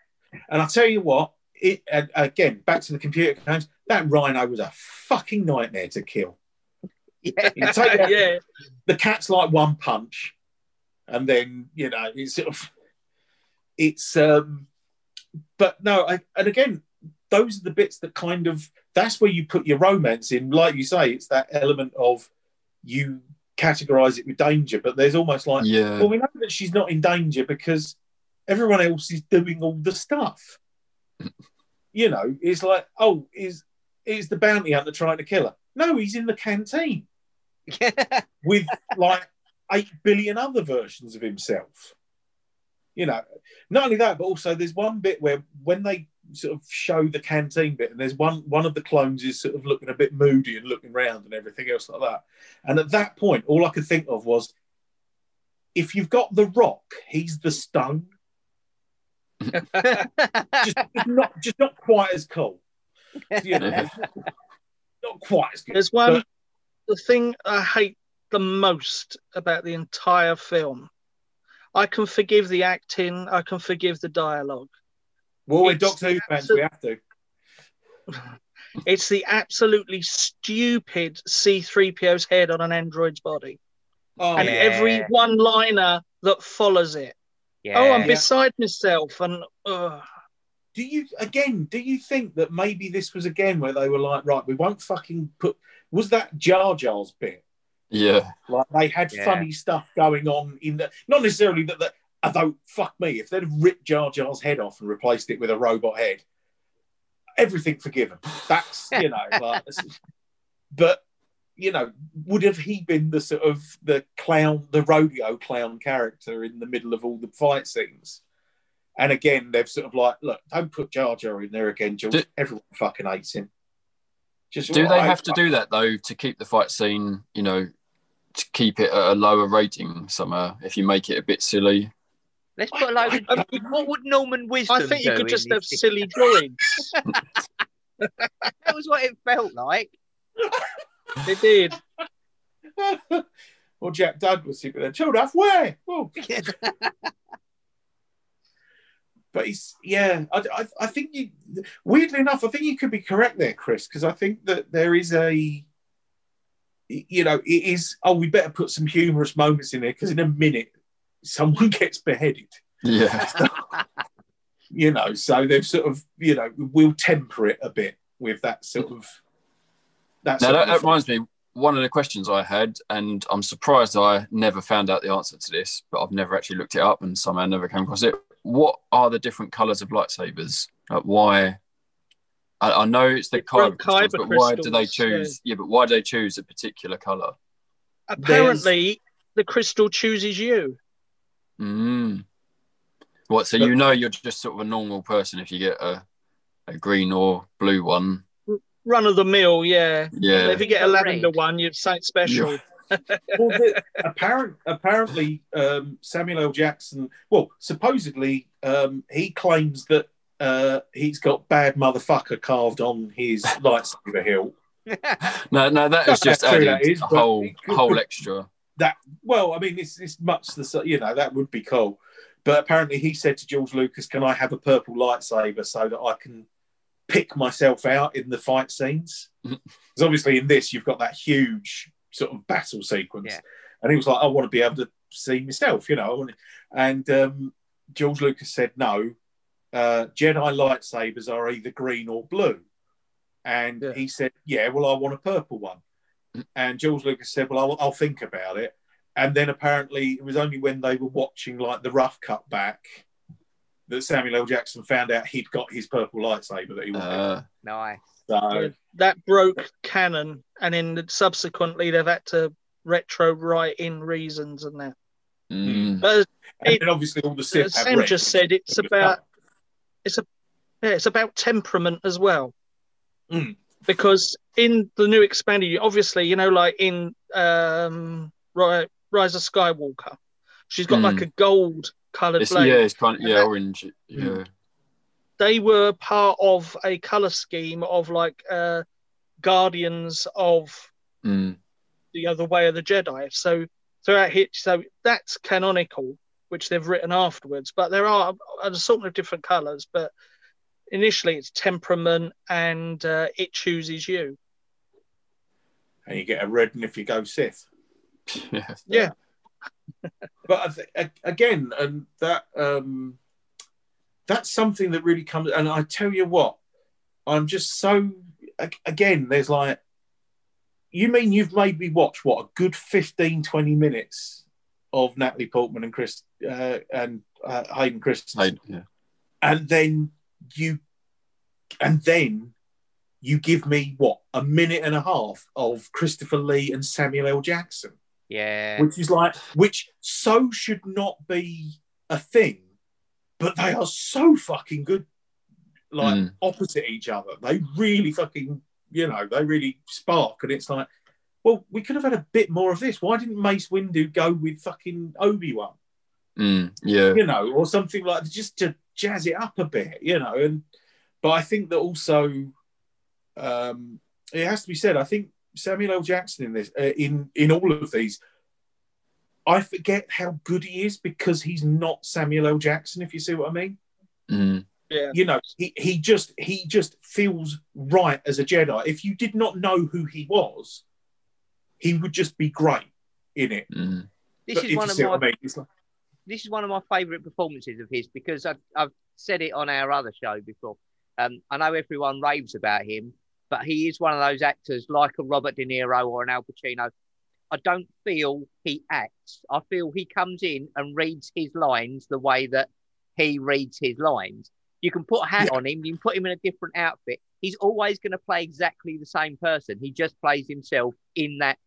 S1: And I tell you what, it again back to the computer games. That rhino was a fucking nightmare to kill.
S2: yeah.
S1: You take that-
S4: yeah.
S1: the cat's like one punch, and then you know it's sort of it's um but no I, and again those are the bits that kind of that's where you put your romance in. Like you say it's that element of you categorize it with danger but there's almost like
S3: Yeah.
S1: well we know that she's not in danger because everyone else is doing all the stuff. You know it's like oh is is the bounty hunter trying to kill her? No he's in the canteen. With like 8 billion other versions of himself. You know, not only that, but also there's one bit where when they sort of show the canteen bit, and there's one one of the clones is sort of looking a bit moody and looking around and everything else like that. And at that point, all I could think of was if you've got the rock, he's the stone. Just, just not just not quite as cool. You know, not quite as good.
S4: There's one.
S1: But-
S4: the thing I hate the most about the entire film. I can forgive the acting. I can forgive the dialogue.
S1: Well, we're Doctor Who fans, we have to.
S4: It's the absolutely stupid C3PO's head on an android's body,
S1: Oh,
S4: and
S2: Yeah.
S4: every one-liner that follows it.
S2: yeah.
S4: Oh, I'm beside myself, and uh,
S1: do you again do you think that maybe this was again where they were like right we won't fucking put was that jar jar's bit
S3: Yeah.
S1: like they had
S2: Yeah.
S1: funny stuff going on in the not necessarily that that although fuck me if they'd have ripped jar jar's head off and replaced it with a robot head everything forgiven that's you know like, but you know would have he been the sort of the clown the rodeo clown character in the middle of all the fight scenes and again, they've sort of like, look, don't put Jar Jar in there again, George.
S3: Do-
S1: Everyone fucking hates him. Just
S3: Do they
S1: right,
S3: have to do that though to keep the fight scene, you know, to keep it at a lower rating somehow? If you make it a bit silly,
S2: Let's put a load of. What would Norman Wisdom
S4: I think you could just have silly drawings.
S2: That was what it felt like.
S4: It did.
S1: or Jack Douglas, he'd be there. Chill enough, where? Well, but he's yeah. I, I, I think you. Weirdly enough, I think you could be correct there, Chris, because I think that there is a. You know, it is. Oh, we better put some humorous moments in there because in a minute, someone gets beheaded.
S3: yeah,
S1: You know, so they've sort of, you know, we'll temper it a bit with that sort of. That
S3: now that, that reminds me. One of the questions I had, and I'm surprised I never found out the answer to this, but I've never actually looked it up and somehow never came across it. What are the different colours of lightsabers? Like why? I, I know it's the kyber
S4: Different
S3: crystals,
S4: kyber
S3: but why do they
S4: crystals, yeah.
S3: choose? Yeah. but why do they choose a particular colour?
S4: Apparently, the crystal chooses you.
S3: Mm. What? So
S1: But-
S3: you know you're just sort of a normal person if you get a, a green or blue one.
S4: Run of the mill, yeah.
S3: Yeah.
S4: If you get a lavender one, you're something special.
S1: well, the, apparent, apparently, um, Samuel L. Jackson. Well, supposedly, um, he claims that uh, he's got "bad motherfucker" carved on his lightsaber hilt.
S3: No, no, that is just added
S1: is,
S3: a whole
S1: could-
S3: whole extra.
S1: That well, I mean, it's it's much the you know that would be cool. But apparently, he said to George Lucas, "Can I have a purple lightsaber so that I can pick myself out in the fight scenes?" Because obviously, in this, you've got that huge sort of battle sequence,
S2: Yeah.
S1: and he was like, "I want to be able to see myself," you know. And um, George Lucas said, "No, uh, Jedi lightsabers are either green or blue." And
S4: Yeah.
S1: he said, "Yeah, well, I want a purple one." And George Lucas said, "Well, I'll, I'll think about it." And then apparently, it was only when they were watching like the rough cut back that Samuel L. Jackson found out he'd got his purple lightsaber that he wanted.
S3: Uh,
S2: Nice.
S1: so
S4: that broke canon, and then subsequently they've had to retro write in reasons and that.
S3: mm,
S4: But
S1: and
S4: it-
S1: then obviously all the Sith
S4: as
S1: have
S4: Sam just said, it's about it's a yeah, it's about temperament as well.
S1: Mm.
S4: Because in the new expanded, obviously, you know, like in um, Rise of Skywalker, she's got
S3: Mm.
S4: like a gold coloured blade.
S3: yeah, it's kind of yeah, orange. Yeah.
S4: They were part of a colour scheme of like uh, Guardians of
S3: Mm,
S4: the other way of the Jedi. So throughout hit, so that's canonical, which they've written afterwards. But there are an assortment of different colours. But initially, it's temperament, and uh, it chooses you.
S1: and you get a red one if you go Sith.
S3: yeah.
S4: Yeah.
S1: but I th- again, and that um, that's something that really comes. And I tell you what, I'm just so again. There's like, you mean you've made me watch what a good 15, 20 minutes of Natalie Portman and Chris uh, and uh, Hayden Christensen,
S3: Hey, yeah.
S1: and then you, and then you give me what a minute and a half of Christopher Lee and Samuel L. Jackson
S2: Yeah.
S1: which is like which so should not be a thing but they are so fucking good like
S3: Mm.
S1: opposite each other they really fucking you know they really spark and it's like well we could have had a bit more of this. Why didn't mace windu go with fucking obi-wan?
S3: Mm, yeah.
S1: you know or something like just to jazz it up a bit you know and but i think that also um it has to be said i think samuel l. Jackson in this uh, in in all of these i forget how good he is because he's not samuel l. Jackson if you see what i mean.
S3: Mm,
S4: Yeah.
S1: you know he, he just he just feels right as a jedi. If you did not know who he was he would just be great in it
S3: mm,
S2: This
S1: But
S2: is one of my
S1: I mean, like,
S2: this is one of my favourite performances of his because I've, I've said it on our other show before. Um, I know everyone raves about him, but he is one of those actors like a Robert De Niro or an Al Pacino. I don't feel he acts. I feel he comes in and reads his lines the way that he reads his lines. You can put a hat
S1: Yeah.
S2: on him, you can put him in a different outfit. He's always going to play exactly the same person. He just plays himself in that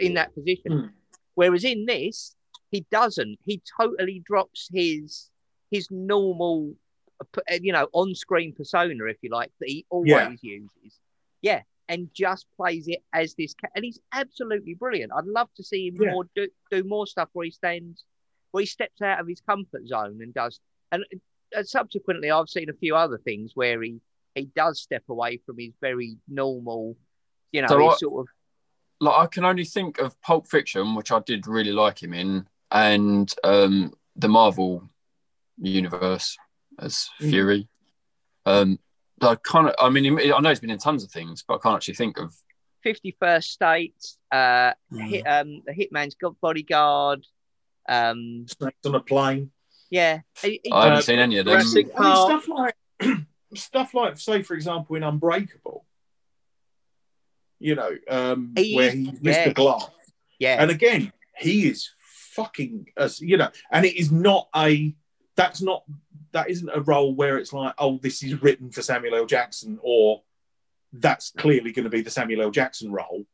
S2: in that position.
S1: Hmm.
S2: Whereas in this, he doesn't. He totally drops his his normal, uh, you know, on-screen persona, if you like, that he always
S1: Yeah.
S2: uses. Yeah, and just plays it as this, and he's absolutely brilliant. I'd love to see him
S1: Yeah.
S2: more do, do more stuff where he stands, where he steps out of his comfort zone and does. And, and subsequently, I've seen a few other things where he he does step away from his very normal, you know,
S3: So
S2: his
S3: what-
S2: sort of
S3: like I can only think of Pulp Fiction, which I did really like him in, and um, the Marvel universe as
S1: Mm.
S3: Fury. Um, I kind of, I mean, I know he's been in tons of things, but I can't actually think of.
S2: 51st State, uh,
S1: Mm.
S2: hit, um, the Hitman's Got Bodyguard. Um,
S1: snakes on a plane
S2: yeah, he- he-
S3: I haven't
S1: Uh,
S3: seen any of them.
S4: Jurassic
S1: I mean,
S4: Park.
S1: stuff like stuff like, say, for example, in Unbreakable. You know, um, where
S2: He
S1: where he's
S2: yeah.
S1: Mr. Glass,
S2: yeah,
S1: and again, he is fucking, as you know, and it is not a. That's not. That isn't a role where it's like, oh, this is written for Samuel L. Jackson, or that's clearly going to be the Samuel L. Jackson role.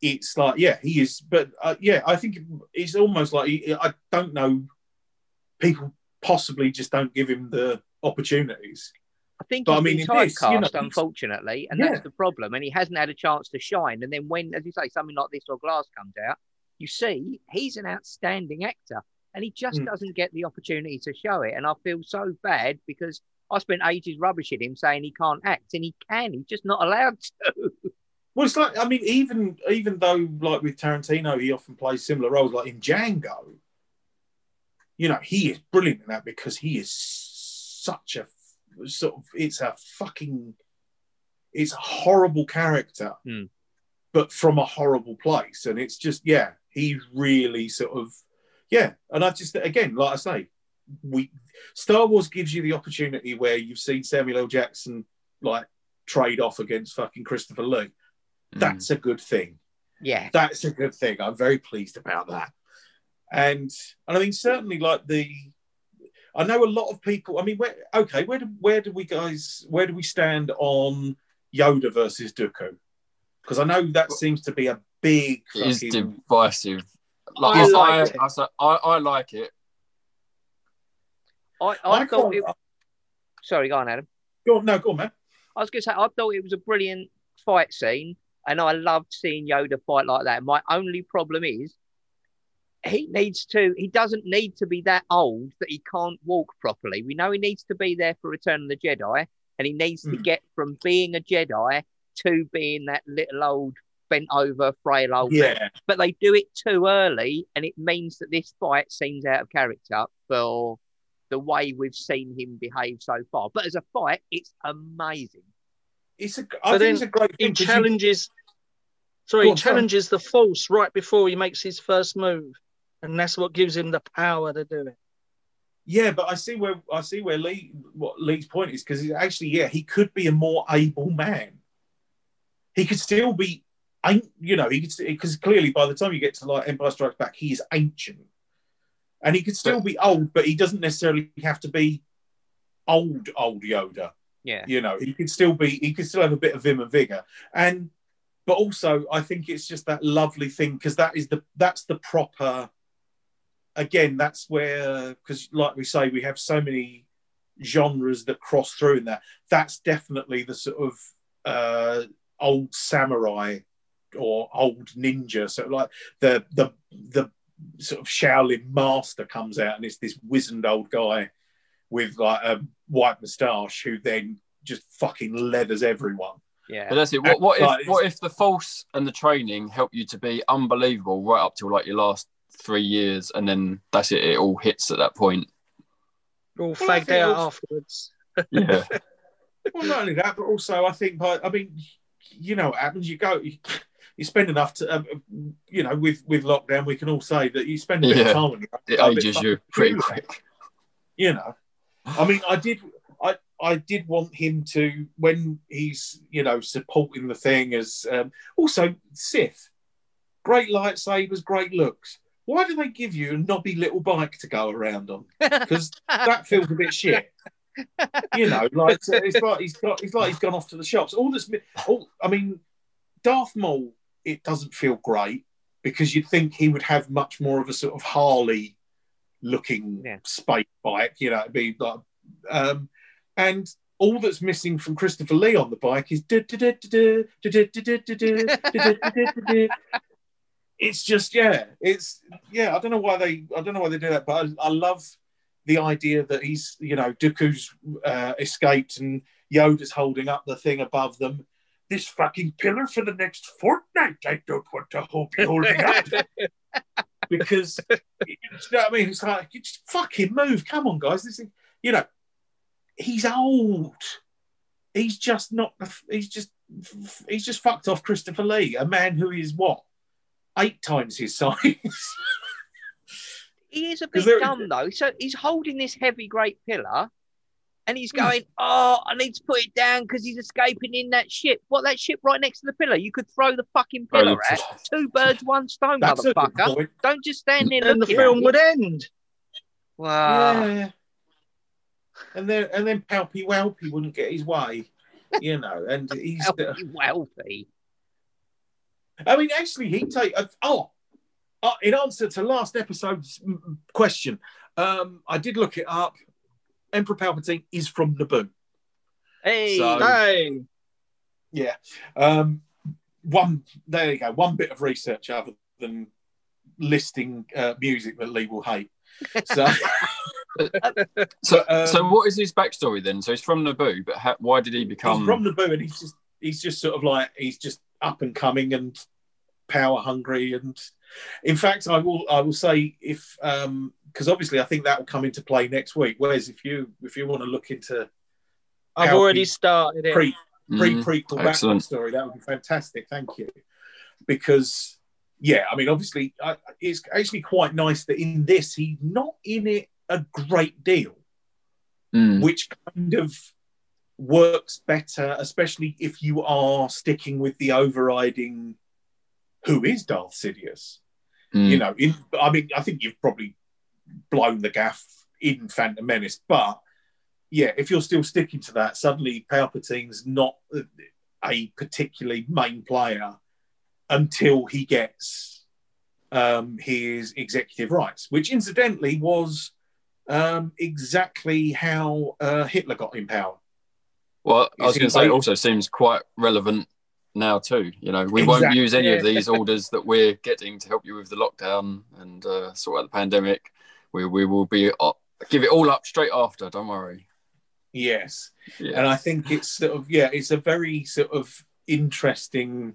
S1: It's like, yeah, he is, but uh, yeah, I think it's almost like I don't know. People possibly just don't give him the opportunities.
S2: I think he's
S1: I mean,
S2: been typecast,
S1: you know,
S2: unfortunately, and
S1: Yeah.
S2: that's the problem. And he hasn't had a chance to shine. And then when, as you say, something like this or Glass comes out, you see he's an outstanding actor, and he just
S1: Mm.
S2: doesn't get the opportunity to show it. And I feel so bad because I spent ages rubbishing him, saying he can't act, and he can. He's just not allowed to.
S1: Well, it's like I mean, even even though like with Tarantino, he often plays similar roles. Like in Django, you know, he is brilliant in that because he is such a sort of it's a fucking it's a horrible character,
S2: Hmm.
S1: but from a horrible place, and it's just yeah, he's really sort of yeah, and I just again, like I say, we Star Wars gives you the opportunity where you've seen Samuel L. Jackson like trade off against fucking Christopher Lee
S3: Mm.
S1: that's a good thing.
S2: Yeah,
S1: That's a good thing. I'm very pleased about that. And and I mean certainly like the I know a lot of people. I mean, where, okay, where do where do we guys where do we stand on Yoda versus Dooku? Because I know that seems to be a big.
S3: It is
S1: fucking-
S3: divisive. Like,
S4: I
S3: I,
S4: liked
S3: I, I, I, I like it.
S2: I, I,
S1: I
S2: thought it. Sorry, go on, Adam.
S1: Go on, no, go on, man.
S2: I was going to say, I thought it was a brilliant fight scene, and I loved seeing Yoda fight like that. My only problem is he needs to, he doesn't need to be that old that he can't walk properly. We know he needs to be there for Return of the Jedi, and he needs to
S1: Mm.
S2: get from being a Jedi to being that little old, bent over, frail old man.
S1: Yeah,
S2: But they do it too early, and it means that this fight seems out of character for the way we've seen him behave so far. But as a fight, it's amazing.
S1: it's a. I
S4: But
S1: think it's a great
S4: He
S1: thing. 'cause you-
S4: challenges. Sorry,
S1: Go
S4: he
S1: on, sorry.
S4: challenges the Force right before he makes his first move, and that's what gives him the power to do it.
S1: Yeah, but I see where I see where Lee what Lee's point is because actually, yeah, he could be a more able man. He could still be, an- you know, he could because clearly by the time you get to like Empire Strikes Back, he is ancient, and he could still be old, but he doesn't necessarily have to be old old Yoda.
S2: Yeah.
S1: You know, he could still be, he could still have a bit of vim and vigor, and but also I think it's just that lovely thing because that is the that's the proper again, that's where because like we say, we have so many genres that cross through in that. That's definitely the sort of uh, old samurai or old ninja. So like the the the sort of Shaolin master comes out and it's this wizened old guy with like a white moustache who then just fucking leathers everyone.
S3: Yeah, But
S2: Yeah.
S3: that's it. What, what if what if the false and the training help you to be unbelievable right up till like your last three years, and then that's it. It all hits at that point.
S4: All
S1: Well, I
S4: fagged out
S1: also-
S4: afterwards.
S3: Yeah,
S1: Well, not only that, but also I think, by, I mean, you know what happens? You go, you, you spend enough to, um, you know, with with lockdown, we can all say that you spend a bit
S3: Yeah.
S1: of time on your
S3: it
S1: go a bit
S3: ages you pretty quick.
S1: You know, I mean, I did, I I did want him to when he's you know supporting the thing as um, also Sith, great lightsabers, great looks. Why do they give you a knobby little bike to go around on? Because that feels a bit shit. You know, like it's, it's like he's got, he's like he's gone off to the shops. All this, all I mean, Darth Maul. It doesn't feel great because you'd think he would have much more of a sort of Harley looking
S2: Yeah.
S1: space bike. You know, it'd be like, um, and all that's missing from Christopher Lee on the bike is. It's just yeah, it's yeah. I don't know why they I don't know why they do that, but I, I love the idea that he's you know Dooku's uh, escaped and Yoda's holding up the thing above them. This fucking pillar for the next fortnight. I don't want to hold, be holding up because you know what I mean. It's like you just fucking move. Come on, guys. This is you know he's old. He's just not. He's just he's just fucked off Christopher Lee, a man who is what eight times his size.
S2: He is a
S1: 'Cause
S2: bit
S1: there-
S2: dumb though. So he's holding this heavy great pillar, and he's hmm. going, "Oh, I need to put it down because he's escaping in that ship. What that ship right next to the pillar? You could throw the fucking pillar
S3: the
S2: at. Two birds, one stone,
S1: That's
S2: motherfucker. Don't just stand there
S4: And the film
S2: at
S4: would end.
S2: Wow.
S1: Yeah. And then and then Palpy Walpy wouldn't get his way, you know. And he's.
S2: Healthy, wealthy.
S1: I mean, actually, he take. Uh, oh, uh, in answer to last episode's question, um, I did look it up. Emperor Palpatine is from Naboo.
S2: Hey,
S1: So-
S4: Hey,
S1: Yeah. Um, one. There you go. One bit of research other than listing uh, music that Lee will hate. So.
S3: So,
S1: um,
S3: so what is his backstory then? So he's from Naboo, but ha- why did he become?
S1: he's from Naboo, and he's just he's just sort of like he's just up and coming and power hungry. And in fact, I will I will say if um because obviously I think that will come into play next week. Whereas if you if you want to look into
S4: I've already
S1: he-
S4: started it.
S1: pre pre
S3: Mm,
S1: prequel
S3: excellent.
S1: backstory, that would be fantastic. Thank you, because. Yeah, I mean, obviously, I, it's actually quite nice that in this he's not in it a great deal.
S3: mm,
S1: which kind of works better, especially if you are sticking with the overriding who is Darth Sidious.
S3: mm.
S1: You know, in, I mean, I think you've probably blown the gaff in Phantom Menace. But yeah, if you're still sticking to that, suddenly Palpatine's not a particularly main player until he gets um, his executive rights, which incidentally was um, exactly how uh, Hitler got in power.
S3: Well, I was going to say, it also seems quite relevant now too. You know, we exactly. won't use any of these orders that we're getting to help you with the lockdown and uh, sort out the pandemic. We we will be uh, give it all up straight after. Don't worry.
S1: Yes, yeah. and I think it's sort of yeah, it's a very sort of interesting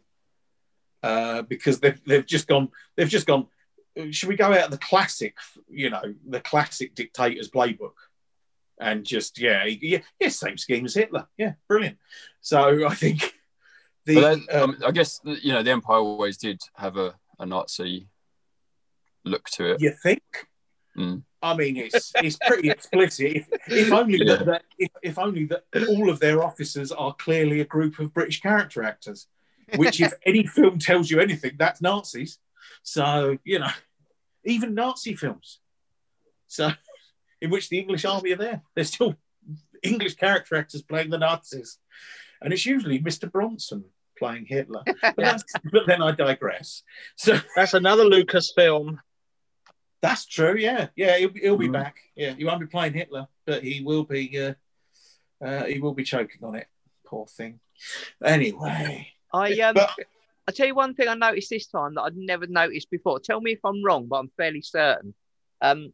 S1: uh, because they've they've just gone they've just gone. Should we go out of the classic, you know, the classic dictator's playbook? and just yeah, yeah, yeah, same scheme as Hitler. Yeah, brilliant. So I think
S3: the um, um, I guess you know the Empire always did have a, a Nazi look to it.
S1: You think?
S3: Mm.
S1: I mean, it's it's pretty explicit. If, if only yeah. that, if, if only that all of their officers are clearly a group of British character actors, which, if any film tells you anything, that's Nazis. So you know, even Nazi films. So in which the English army are there. They're still English character actors playing the Nazis. And it's usually Mr. Bronson playing Hitler. But, but then I digress. So
S4: that's another Lucas film.
S1: That's true. Yeah, yeah, he'll, he'll be mm. back. Yeah, he won't be playing Hitler, but he will be. Uh, uh, he will be choking on it. Poor thing. Anyway,
S2: I um, but, I tell you one thing I noticed this time that I'd never noticed before. Tell me if I'm wrong, but I'm fairly certain. Um,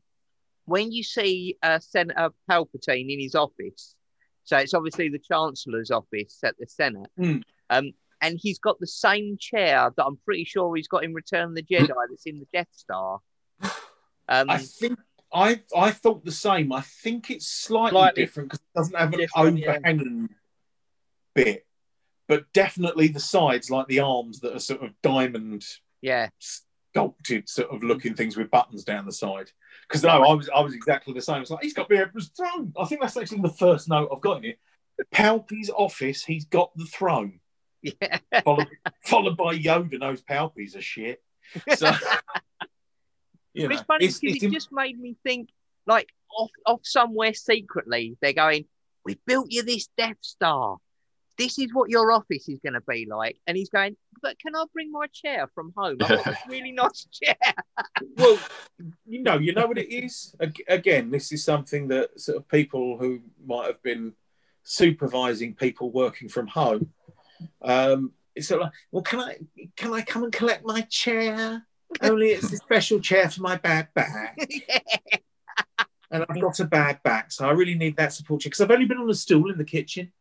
S2: when you see uh, Senator Palpatine in his office, so it's obviously the Chancellor's office at the Senate,
S1: mm.
S2: um, and he's got the same chair that I'm pretty sure he's got in Return of the Jedi that's in the Death Star.
S1: Um, I think I I thought the same. I think it's slightly, slightly different because it doesn't have an overhanging yeah. bit, but definitely the sides, like the arms that are sort of diamond.
S2: Yeah
S1: sculpted sort of looking things with buttons down the side. Because no, I was I was exactly the same. It's like he's got the Emperor's throne. I think that's actually the first note I've got in it. Palpy's office, he's got the throne.
S2: Yeah.
S1: Followed, followed by Yoda knows Palpy's a shit. So
S2: you know, it's funny because it just made me think like off off somewhere secretly, they're going, We built you this Death Star this is what your office is going to be like. And he's going, but can I bring my chair from home? I've got this really nice chair.
S1: well, you know, you know what it is. Again, this is something that sort of people who might have been supervising people working from home. Um, it's sort of like, well, can I can I come and collect my chair? Only it's a special chair for my bad back. yeah. And I've got a bad back, so I really need that support chair because I've only been on a stool in the kitchen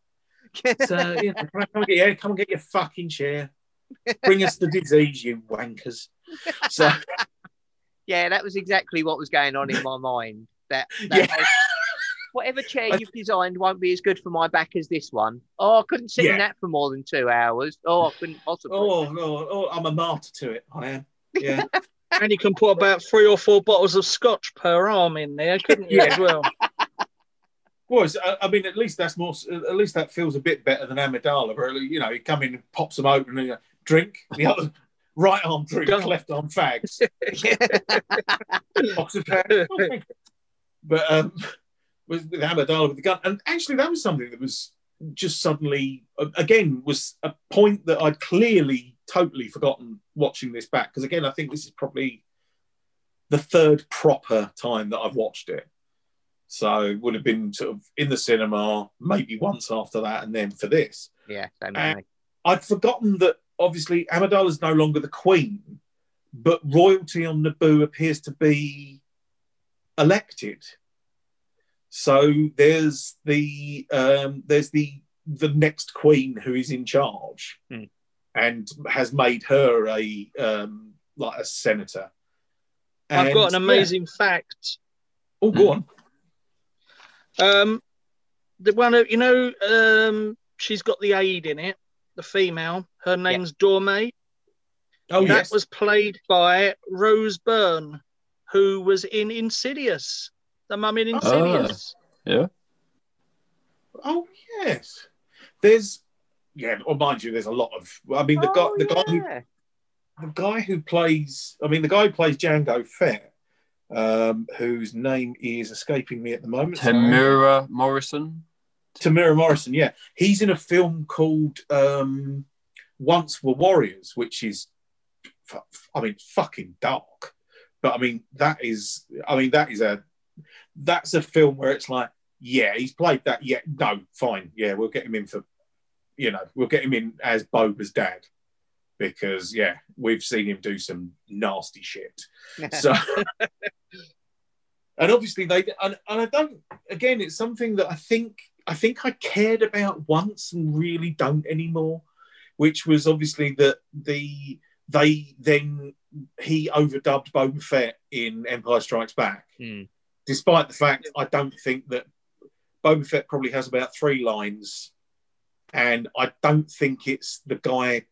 S1: so yeah, come and get, yeah, come and get your fucking chair. Bring us the disease, you wankers. So
S2: yeah, that was exactly what was going on in my mind. That, that yeah. Whatever chair you've designed won't be as good for my back as this one. Oh, I couldn't sit yeah. in that for more than two hours. Oh, I couldn't possibly.
S1: Oh, no, oh, I'm a martyr to it. I am. Yeah.
S4: and you can put about three or four bottles of scotch per arm in there, couldn't you, yeah. as well?
S1: Well, I mean, at least that's more. At least that feels a bit better than Amidala, where you know you come in, and pops them open, and you drink. The other right arm drink, left arm fags. but um, with, with with the gun, and actually that was something that was just suddenly uh, again was a point that I'd clearly totally forgotten watching this back because again I think this is probably the third proper time that I've watched it so it would have been sort of in the cinema, maybe once after that, and then for this.
S2: Yeah,
S1: I'd forgotten that obviously Amidala is no longer the queen, but royalty on Naboo appears to be elected. So there's the um, there's the the next queen who is in charge
S2: hmm.
S1: and has made her a um, like a senator.
S4: And, I've got an amazing yeah. fact.
S1: Oh, go mm. on.
S4: Um, the one of you know, um, she's got the aide in it, the female. Her name's yeah. Dorme.
S1: Oh,
S4: that
S1: yes.
S4: was played by Rose Byrne, who was in Insidious, the mum in Insidious.
S3: Uh, yeah.
S1: Oh yes. There's yeah. Well, mind you, there's a lot of. I mean, the oh, guy, the yeah. guy who, the guy who plays. I mean, the guy who plays Jango Fett um, whose name is escaping me at the moment. sorry.
S3: Temuera Morrison.
S1: Temuera Morrison, yeah. He's in a film called um, Once Were Warriors, which is, fu- I mean, fucking dark. But I mean, that is, I mean, that is a, that's a film where it's like, yeah, he's played that. Yeah, no, fine. Yeah, we'll get him in for, you know, we'll get him in as Boba's dad because, yeah, we've seen him do some nasty shit. So, and obviously they, and, and I don't. Again, it's something that I think I think I cared about once and really don't anymore, which was obviously that the they then he overdubbed Boba Fett in Empire Strikes Back,
S2: Hmm.
S1: Despite the fact I don't think that Boba Fett probably has about three lines, and I don't think it's the guy.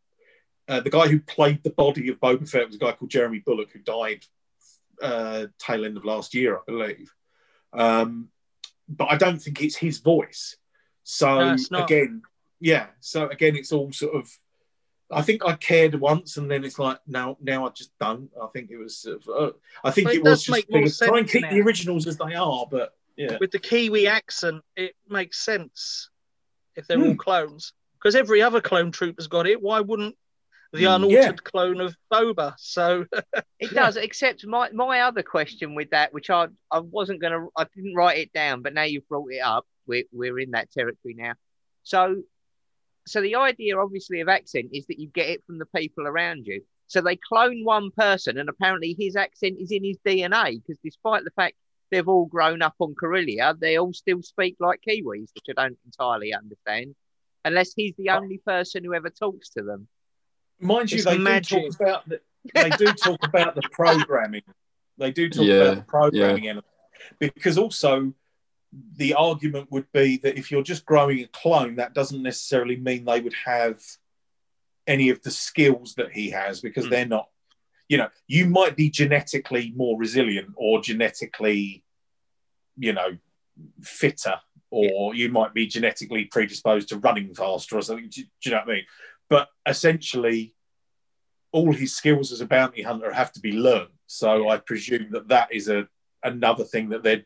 S1: Uh, the guy who played the body of Boba Fett was a guy called Jeremy Bulloch, who died uh, tail end of last year, I believe. Um, but I don't think it's his voice. So
S4: No,
S1: again, yeah. So again, it's all sort of. I think I cared once, and then it's like now, now I just don't. I think it was. Sort of, uh, I think
S4: But it
S1: it, was just
S4: make
S1: try and keep
S4: now.
S1: the originals as they are, but yeah,
S4: With the Kiwi accent, it makes sense if they're
S1: Hmm.
S4: all clones. Because every other clone trooper's got it. Why wouldn't the
S3: Hmm.
S4: unaltered
S1: Yeah.
S4: clone of Boba? So
S2: It does, except my, my other question with that, which I I wasn't gonna, I didn't write it down, but now you've brought it up. We're we're in that territory now. So, so the idea, obviously, of accent is that you get it from the people around you. So they clone one person, and apparently his accent is in his DNA. Because despite the fact they've all grown up on Corellia, they all still speak like Kiwis, which I don't entirely understand, unless he's the uh, only person who ever talks to them.
S1: mind you, they
S4: magic.
S1: do talk about the, they do talk about the programming. They do talk
S3: Yeah,
S1: about the programming element because also the argument would be that if you're just growing a clone, that doesn't necessarily mean they would have any of the skills that he has because
S2: Hmm.
S1: they're not. You know, you might be genetically more resilient or genetically, you know, fitter, or you might be genetically predisposed to running faster or something. Do, do you know what I mean? But essentially, all his skills as a bounty hunter have to be learned. So I presume that that is a another thing that they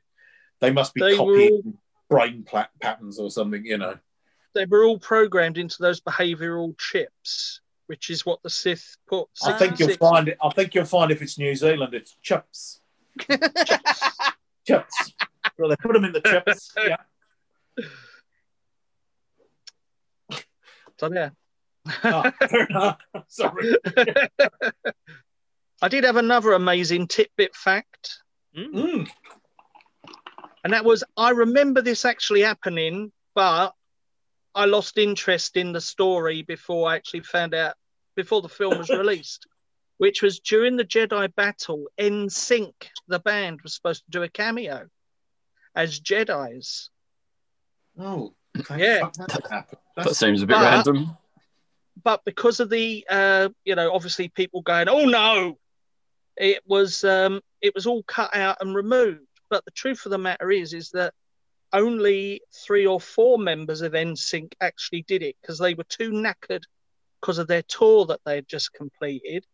S1: they must be
S4: They
S1: copying brain pla- patterns or something. You know.
S4: they were all programmed into those behavioural chips, which is what the Sith put.
S1: I think you'll
S4: 66
S1: find it. I think you'll find if it's New Zealand, it's chips. Chips. Well, they put them in the chups. Yeah.
S4: So yeah.
S1: Ah, fair enough. Sorry.
S4: I did have another amazing tidbit fact,
S1: Mm.
S4: And that was I remember this actually happening, but I lost interest in the story before I actually found out before the film was released, which was during the Jedi battle. NSYNC, the band, was supposed to do a cameo as Jedi's.
S1: Oh,
S4: Yeah.
S1: that.
S3: That seems a bit
S4: But-
S3: random.
S4: but because of the uh, you know obviously people going oh no it was um, it was all cut out and removed but the truth of the matter is is that only three or four members of NSYNC actually did it because they were too knackered because of their tour that they had just completed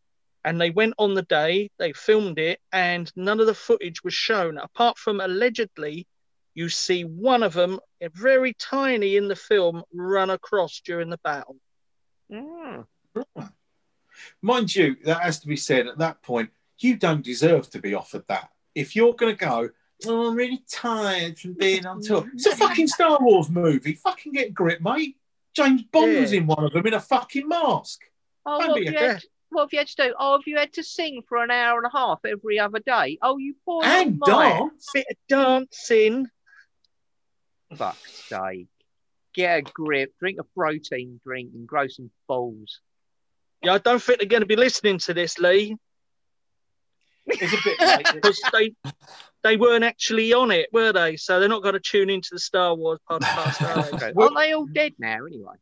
S4: and they went on the day they filmed it and none of the footage was shown apart from allegedly you see one of them very tiny in the film run across during the battle
S2: Mm.
S1: mind you, that has to be said at that point. You don't deserve to be offered that. If you're going to go, oh, I'm really tired from being on tour. Mm-hmm. It's a fucking Star Wars movie. Fucking get a grip, mate. James Bond
S4: Yeah.
S1: was in one of them in a fucking mask.
S2: Oh,
S1: Don't
S2: what
S1: be
S2: have,
S1: a
S2: you had, what have you had to do? Oh, have you had to sing for an hour and a half every other day? Oh, you poor
S1: and
S2: little mite.
S1: dance.
S4: bit of dancing
S2: Fuck's sake. Get a grip, drink a protein drink, and grow some balls.
S4: Yeah, I don't think they're going to be listening to this, Lee,
S1: It's a bit late.
S4: because they they weren't actually on it, were they? So they're not going to tune into the Star Wars podcast, are they?
S2: Okay.
S1: Well-
S2: Aren't they all dead now anyway?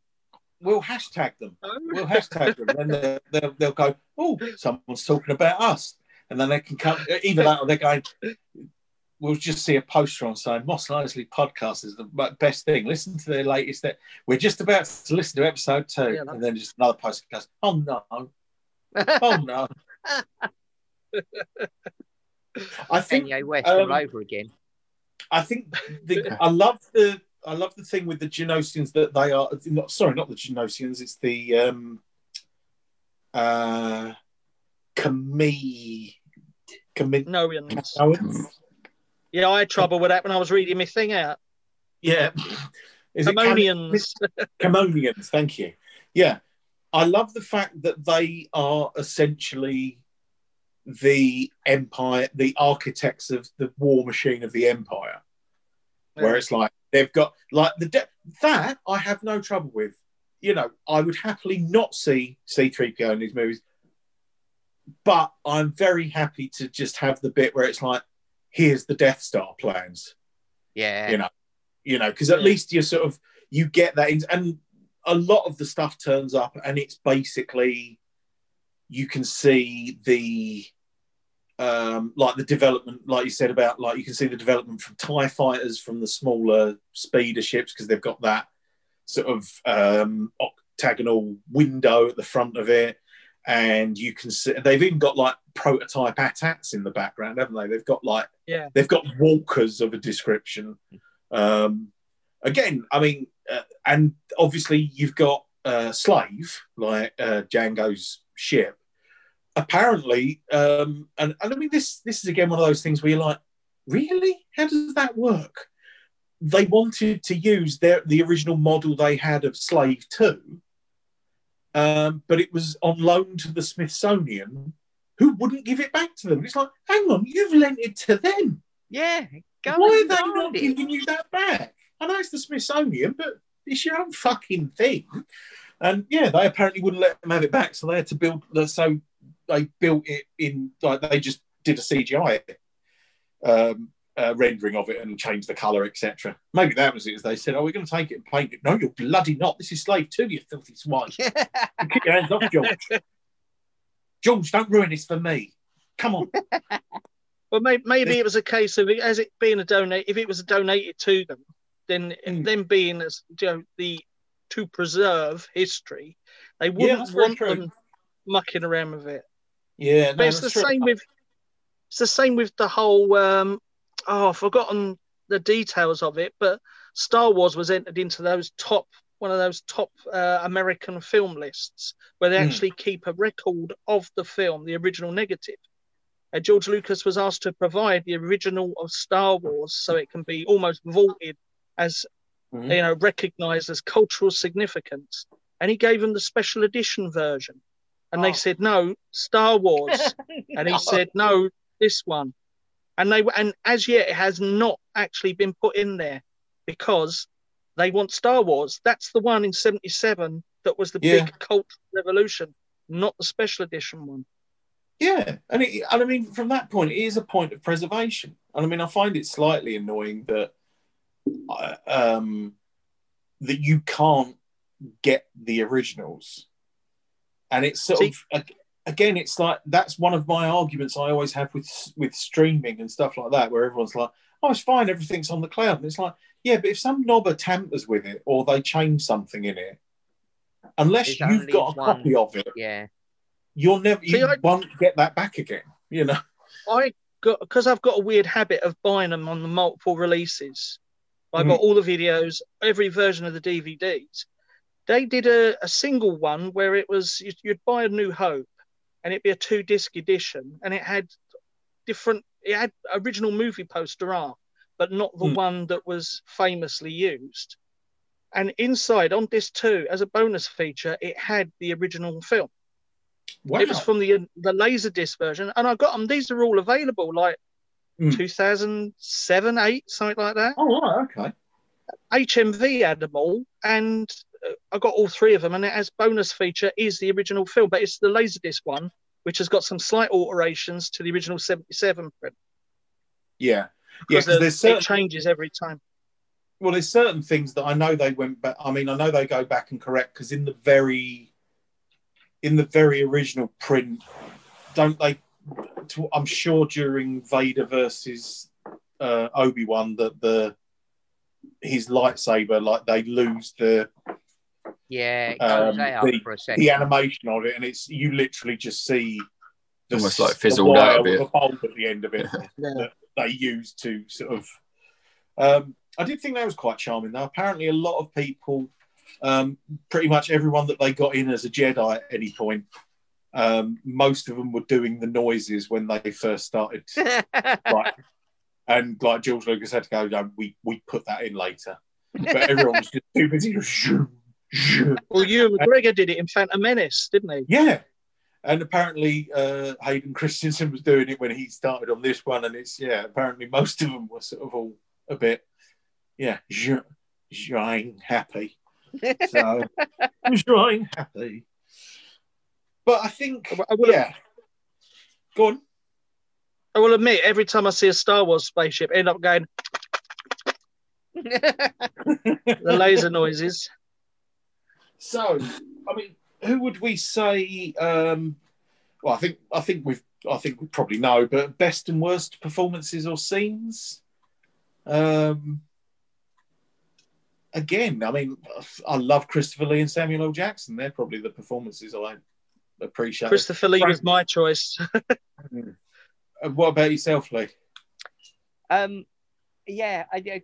S1: We'll hashtag them. Oh. We'll hashtag them. And they'll, they'll, they'll go, oh, someone's talking about us. And then they can come, either that or they're going, we'll just see a poster on saying Mos Eisley podcast is the best thing. Listen to their latest. That We're just about to listen to episode two.
S4: Yeah,
S1: and then just another poster goes, oh no, oh no. I think
S2: Kanye West
S1: um,
S2: all over again.
S1: I think the, I love the I love the thing with the Geonosians that they are not sorry, not the Geonosians, it's the um uh Kami Kami
S4: No, Ian.
S1: Kami-
S4: Yeah, I had trouble with that when I was reading my thing out.
S1: Yeah. Is it Kami-
S4: Ammonians.
S1: Camonians, thank you. Yeah. I love the fact that they are essentially the empire, the architects of the war machine of the empire. Where it's like they've got like the de- that I have no trouble with. You know, I would happily not see C3PO in these movies, but I'm very happy to just have the bit where it's like, here's the Death Star plans
S2: Yeah.
S1: you know you know because at
S4: Yeah.
S1: least you sort of you get that in, and a lot of the stuff turns up and it's basically you can see the um like the development like you said about like you can see the development from tie fighters from the smaller speeder ships because they've got that sort of um octagonal window at the front of it and you can see they've even got like prototype atats in the background haven't they they've got like
S4: Yeah.
S1: they've got walkers of a description um, again, I mean, uh, and obviously you've got uh, Slave, like uh, Jango's ship. Apparently, um, and, and I mean, this this is again one of those things where you're like, really? How does that work? They wanted to use their the original model they had of Slave Two, um, but it was on loan to the Smithsonian, who wouldn't give it back to them. It's like, hang on, you've lent it to them.
S2: Yeah. Go
S1: Why are they not
S2: it.
S1: giving you that back? I know it's the Smithsonian, but it's your own fucking thing. And yeah, they apparently wouldn't let them have it back, so they had to build. The so they built it in like they just did a CGI um, uh, rendering of it and changed the color, etc. Maybe that was it. As they said, "Oh, we're going to take it and paint it." No, you're bloody not. This is Slave Two, you filthy swine. You Keep your hands off, George. George, don't ruin this for me. Come on.
S4: Well, maybe, maybe it was a case of it, as it being a donate. If it was donated to them, then
S1: Mm.
S4: them being as you know the to preserve history, they wouldn't
S1: very
S4: want them mucking around with it.
S1: Yeah, no,
S4: But it's the
S1: true.
S4: same with it's the same with the whole. Um, oh, I've forgotten the details of it, but Star Wars was entered into those top one of those top uh, American film lists where they
S1: Hmm.
S4: actually keep a record of the film, the original negative. And George Lucas was asked to provide the original of Star Wars so it can be almost vaulted as
S1: Mhm.
S4: you know recognized as cultural significance. And he gave them the special edition version. And
S2: Oh.
S4: they said, no, Star Wars. And he said, no, this one. And they and as yet it has not actually been put in there because they want Star Wars. That's the one in '77 that was the
S1: Yeah.
S4: big cultural revolution, not the special edition one.
S1: Yeah, and it, and I mean, from that point, it is a point of preservation. And I mean, I find it slightly annoying that uh, um, that you can't get the originals, and it's sort
S4: See-
S1: of again, it's like that's one of my arguments I always have with with streaming and stuff like that, where everyone's like, "Oh, it's fine, everything's on the cloud," and it's like, yeah, but if some knobber tampers with it or they change something in it, unless you've got a
S2: one-
S1: copy of it,
S2: Yeah.
S1: you'll never
S4: See,
S1: you
S4: I-
S1: won't get that back again. You know.
S4: I got because I've got a weird habit of buying them on the multiple releases. I
S1: Mhm.
S4: got all the videos, every version of the DVDs. They did a, a single one where it was you'd, you'd buy a New Hope, and it'd be a two disc edition, and it had different. It had original movie poster art, but not the
S1: Hmm.
S4: one that was famously used. And inside on disc two, as a bonus feature, it had the original film.
S1: Wow.
S4: It was from the the Laserdisc version, and I got them. These are all available, like
S1: Hmm.
S4: 2007, eight, something like that.
S1: oh, okay.
S4: HMV had them all, and I got all three of them. And it has bonus feature is the original film, but it's the Laserdisc one, which has got some slight alterations to the original 77 print.
S1: Yeah. Yeah,
S4: Because
S1: because
S4: the-
S1: there's
S4: it
S1: certain,
S4: changes every time.
S1: well, there's certain things that I know they went back. I mean, I know they go back and correct because in the very, in the very original print, don't they? To, I'm sure during Vader versus uh, Obi Wan that the his lightsaber, like they lose the
S2: Yeah.
S1: Um, the-
S2: for a second.
S1: the animation of it, and it's you literally just see the
S3: Almost like
S1: s- the
S3: fizzled out a
S1: wire
S3: bit.
S1: with bulb at the end of it
S4: Yeah.
S1: that they used to sort of. Um, I did think that was quite charming, though. Apparently, a lot of people, um, pretty much everyone that they got in as a Jedi at any point, um, most of them were doing the noises when they first started. right. And like George Lucas had to go, no, we, we put that in later. But everyone was just too busy.
S4: Well, Ewan McGregor did it in Phantom Menace, didn't he?
S1: Yeah. And apparently, uh, Hayden Christensen was doing it when he started on this one. And it's, yeah, apparently most of them were sort of all a bit, yeah, jean happy. So, jean happy. But I think,
S4: I will,
S1: yeah. Go on.
S4: I will admit, every time I see a Star Wars spaceship, I end up going the laser noises.
S1: So, I mean, who would we say? Um, well, I think I think we've I think we probably know, but best and worst performances or scenes. Um, again, I mean, I love Christopher Lee and Samuel L. Jackson. They're probably the performances I appreciate.
S4: Christopher Lee was my choice.
S1: Uh, what about yourself, Lee?
S2: Um, yeah, I, I-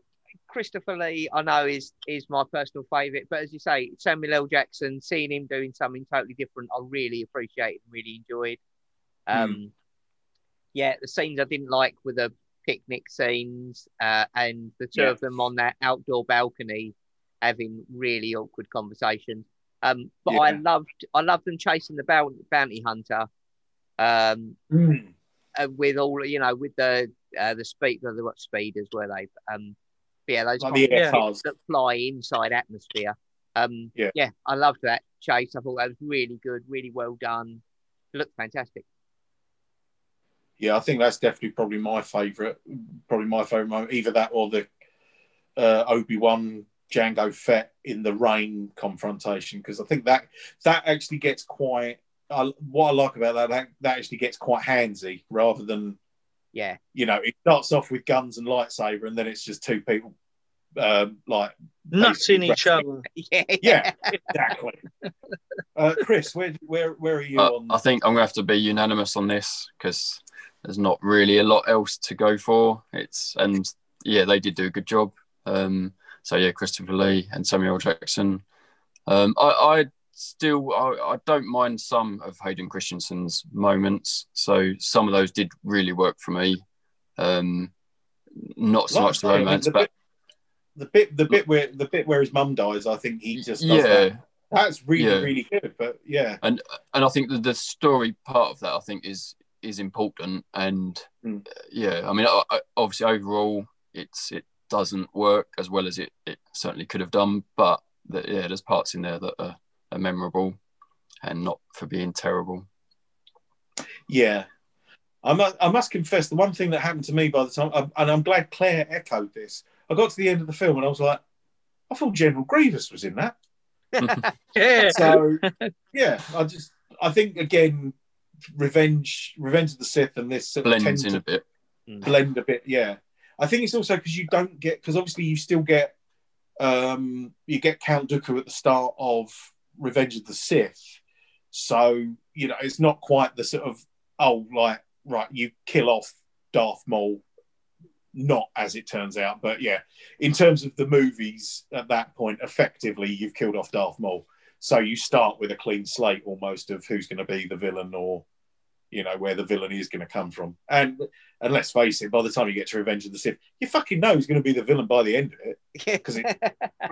S2: Christopher Lee, I know is is my personal favourite, but as you say, Samuel L. Jackson, seeing him doing something totally different, I really appreciated and really enjoyed. Um, yeah, the scenes I didn't like were the picnic scenes, uh, and the two
S1: Yeah.
S2: of them on that outdoor balcony having really awkward conversations. Um, but I loved I loved them chasing the bounty, bounty hunter. Um, uh, with all you know, with the uh, the speed, the what speeders were they? Um, yeah, those
S1: Like the air cars.
S2: that fly inside atmosphere. Um,
S1: Yeah.
S2: yeah, I loved that chase. I thought that was really good, really well done. Looked fantastic.
S1: Yeah, I think that's definitely probably my favourite. Probably my favourite moment. Either that or the uh, Obi Wan Jango Fett in the rain confrontation, because I think that that actually gets quite. I, what I like about that, that that actually gets quite handsy rather than
S2: Yeah,
S1: you know it starts off with guns and lightsaber and then it's just two people um, like
S4: Nuts in each other.
S2: yeah,
S1: yeah exactly. uh, Chris, where where where are you
S3: Uh,
S1: on?
S3: I think I'm gonna have to be unanimous on this because there's not really a lot else to go for. It's and yeah, they did do a good job. Um, so yeah, Christopher Lee and Samuel Jackson. Um, I, I still I, I don't mind some of Hayden Christensen's moments. So some of those did really work for me. Um, not so much the
S1: say, I mean, the
S3: but
S1: bit, the bit the bit where the bit where his mum dies, I think he just does
S3: yeah.
S1: that. That's really
S3: Yeah.
S1: really good. But yeah,
S3: and and I think that the story part of that I think is is important and
S1: Mm.
S3: yeah I mean I, I- obviously overall it's it doesn't work as well as it, it certainly could have done but the, yeah there's parts in there that are, are memorable and not for being terrible
S1: yeah. I must, I must confess, the one thing that happened to me by the time, and I'm glad Claire echoed this. I got to the end of the film and I was like, I thought General Grievous was in that.
S4: Yeah.
S1: So yeah, I just I think again, Revenge, Revenge of the Sith, and this
S3: blends in a bit
S1: blend a bit. Yeah, I think it's also because you don't get because obviously you still get um you get Count Dooku at the start of Revenge of the Sith, so you know it's not quite the sort of oh like right you kill off Darth Maul. Not as it turns out, but yeah, in terms of the movies at that point, effectively you've killed off Darth Maul. So you start with a clean slate almost of who's going to be the villain or, you know, where the villain is going to come from. And and let's face it, by the time you get to Revenge of the Sith, you fucking know who's going to be the villain by the end of it. Because it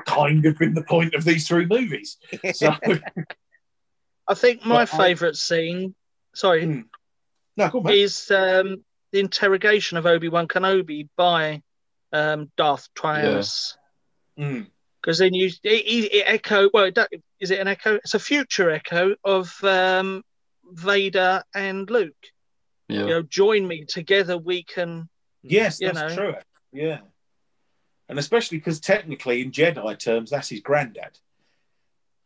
S1: kind of been the point of these three movies. So
S4: I think my favourite scene, sorry,
S1: Hmm. no, on,
S4: is um, the interrogation of Obi Wan Kenobi by um, Darth Tyranus.
S1: Mm.
S4: Because then you it, it, echo. Well, it, is it an echo? It's a future echo of um, Vader and Luke.
S3: yeah
S4: You know, join me together. We can.
S1: Yes,
S4: You
S1: that's
S4: know.
S1: true. Yeah. And especially because technically, in Jedi terms, that's his granddad.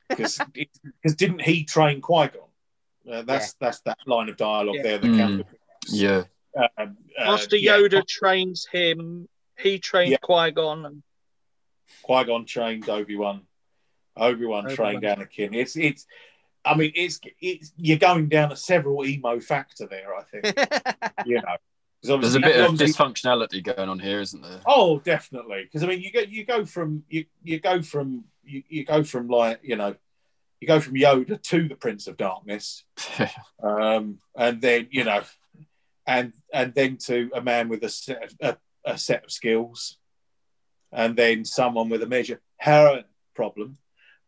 S1: Because cuz didn't he train Qui Gon? Uh, that's that's that line of dialogue
S4: Yeah.
S1: there. That
S3: Mm. Yeah
S1: um, uh,
S4: Master
S1: yeah,
S4: Yoda trains him. He trained
S1: Yeah.
S4: Qui Gon, and
S1: Qui Gon trained Obi Wan. Obi Wan
S4: Obi-Wan.
S1: trained Anakin. It's it's. I mean, it's it's you're going down a several emo factor there. I think you know. 'Cause
S3: There's a bit of dysfunctionality going on here, isn't there?
S1: Oh, definitely. Because I mean, you go you go from you you go from you, you go from like you know, you go from Yoda to the Prince of Darkness, um, and then you know, and and then to a man with a set of, a, a set of skills, and then someone with a major heroin problem,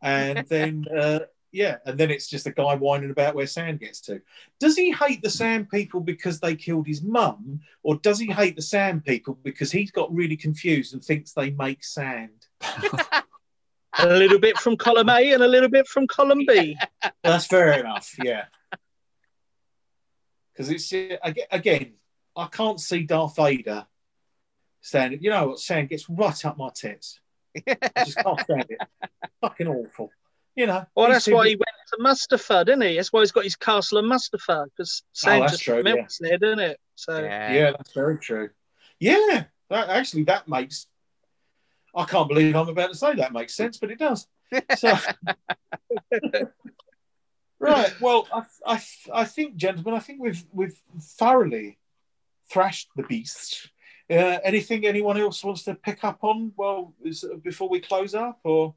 S1: and then uh, yeah, and then it's just a guy whining about where sand gets to. Does he hate the sand people because they killed his mum, or does he hate the sand people because he's got really confused and thinks they make sand?
S4: a little bit from column A and a little bit from column B.
S1: That's fair enough. Yeah. Because it's uh, aga- again, I can't see Darth Vader standing. You know what? Sand gets right up my tits. I just can't stand it. Fucking awful. You know.
S4: Well, that's why he went to Mustafar, didn't he? That's why he's got his castle in Mustafar because sand
S1: Oh, that's
S4: just
S1: true,
S4: melts there, doesn't it? So
S2: yeah.
S1: Yeah, that's very true. Yeah, that, actually, that makes. I can't believe I'm about to say that makes sense, but it does. So, right. Well, I, I, I think, gentlemen, I think we've we've thoroughly thrashed the beast. Uh, anything anyone else wants to pick up on? Well, is, before we close up, or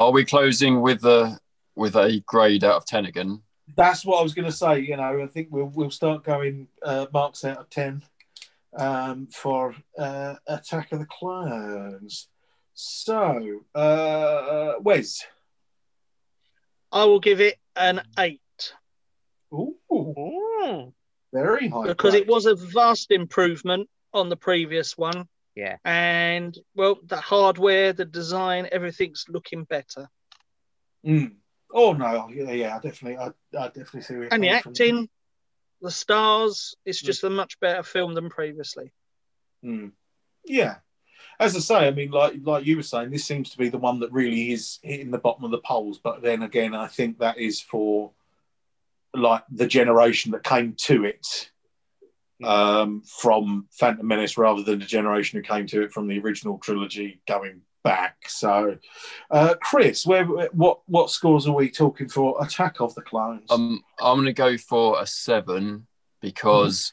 S3: Are we closing with a with a grade out of ten again?
S1: that's what I was going to say. You know, I think we'll we'll start going uh, marks out of ten um, for uh, Attack of the Clones. So, uh, Wes.
S4: I will give it an eight
S1: Ooh,
S2: Ooh.
S1: very high.
S4: because
S1: grade.
S4: it was a vast improvement on the previous one.
S2: Yeah.
S4: And well, the hardware, the design, everything's looking better.
S1: Mm. Oh no, yeah, yeah, definitely, I, I definitely see. where you're
S4: And the
S1: coming from.
S4: acting, the stars, it's just a much better film than previously.
S1: Mm. Yeah, as I say, I mean, like like you were saying, this seems to be the one that really is hitting the bottom of the polls. But then again, I think that is for like the generation that came to it um, from Phantom Menace, rather than the generation who came to it from the original trilogy going back. So, uh, Chris, where what what scores are we talking for Attack of the Clones?
S3: Um, I'm going to go for a seven because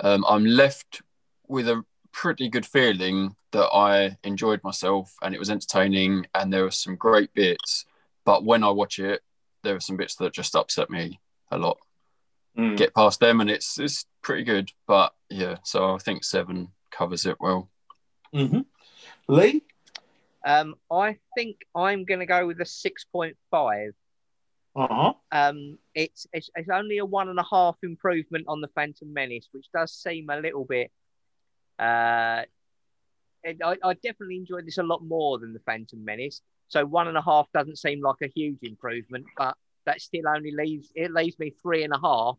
S3: um, I'm left with a pretty good feeling that I enjoyed myself and it was entertaining and there were some great bits. But when I watch it, there are some bits that just upset me a lot.
S1: Mm.
S3: Get past them and it's it's pretty good. But yeah, so I think seven covers it well.
S1: Mhm. Lee.
S2: Um, I think I'm going to go with a 6.5.
S1: Uh huh.
S2: Um, it's, it's it's only a one and a half improvement on the Phantom Menace, which does seem a little bit. Uh, it, I, I definitely enjoyed this a lot more than the Phantom Menace. So one and a half doesn't seem like a huge improvement, but that still only leaves it leaves me three and a half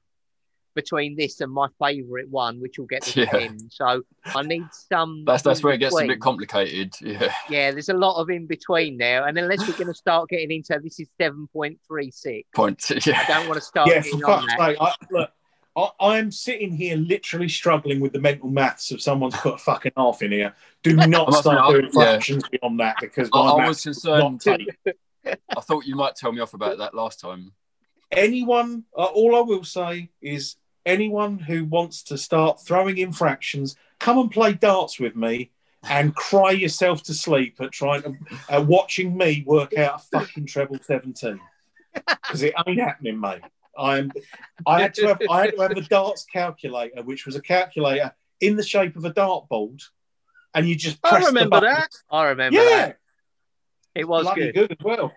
S2: between this and my favourite one, which will get the
S3: Yeah.
S2: ten. So I need some.
S3: That's that's
S2: in
S3: where it gets a bit complicated. Yeah.
S2: Yeah, there's a lot of in between there, and unless we're going to start getting into this is seven point three six.
S3: Point.
S2: I don't want to start
S1: yeah, for
S2: on
S1: fuck's
S2: that.
S1: sake. I, look, I, I'm sitting here literally struggling with the mental maths of someone's put a fucking half in here. Do not start
S3: admit,
S1: doing
S3: yeah.
S1: fractions beyond that because
S3: I,
S1: my
S3: I
S1: maths
S3: was
S1: does not
S3: concerned.
S1: Take.
S3: I thought you might tell me off about that last time.
S1: Anyone, uh, all I will say is anyone who wants to start throwing infractions, come and play darts with me and cry yourself to sleep at trying to uh, watching me work out a fucking treble 17 because it ain't happening, mate. I'm. I had to have. I had to have a darts calculator, which was a calculator in the shape of a dartboard, and you just
S4: I
S1: press the
S4: remember
S1: button.
S4: that.
S2: I remember
S1: Yeah,
S2: that. It was
S1: bloody
S2: good.
S1: good. as well.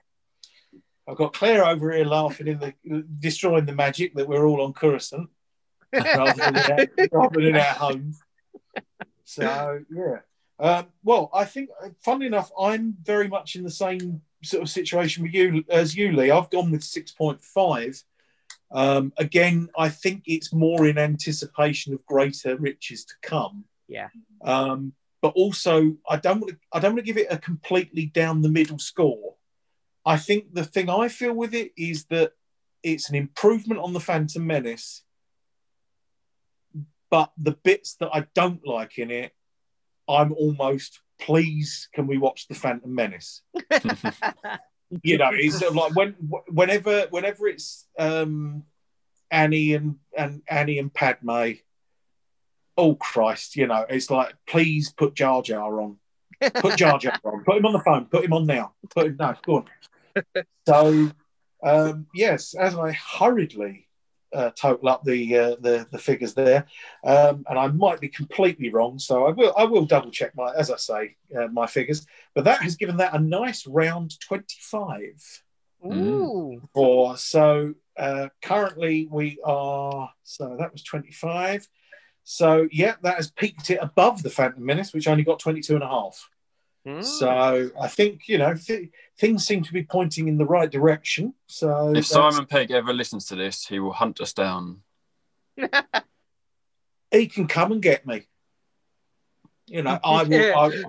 S1: I've got Claire over here laughing in the destroying the magic that we're all on Coruscant rather than in our, rather than our homes. So yeah. Um, well, I think, funnily enough, I'm very much in the same sort of situation with you as you, Lee. I've gone with six point five. Um, again, I think it's more in anticipation of greater riches to come.
S2: Yeah.
S1: Um, but also, I don't want to. I don't want to give it a completely down the middle score. I think the thing I feel with it is that it's an improvement on the Phantom Menace, but the bits that I don't like in it, I'm almost please. Can we watch the Phantom Menace? you know, it's sort of like when whenever whenever it's um, Annie and and Annie and Padme. Oh Christ, you know, it's like please put Jar Jar on. Put Jar Jar on. Put him on the phone. Put him on now. Put him no, go on. So um, yes, as I hurriedly uh, total up the, uh, the the figures there, um, and I might be completely wrong, so I will I will double check my as I say uh, my figures. But that has given that a nice round twenty five.
S2: Ooh.
S1: For so uh, currently we are so that was twenty five. So yeah, that has peaked it above the Phantom Menace, which only got 22 and a half.
S2: Mm.
S1: So I think you know th- things seem to be pointing in the right direction. So
S3: If
S1: that's-
S3: Simon Pegg ever listens to this, he will hunt us down.
S1: he can come and get me. You know, I will.
S4: Yeah.
S1: I,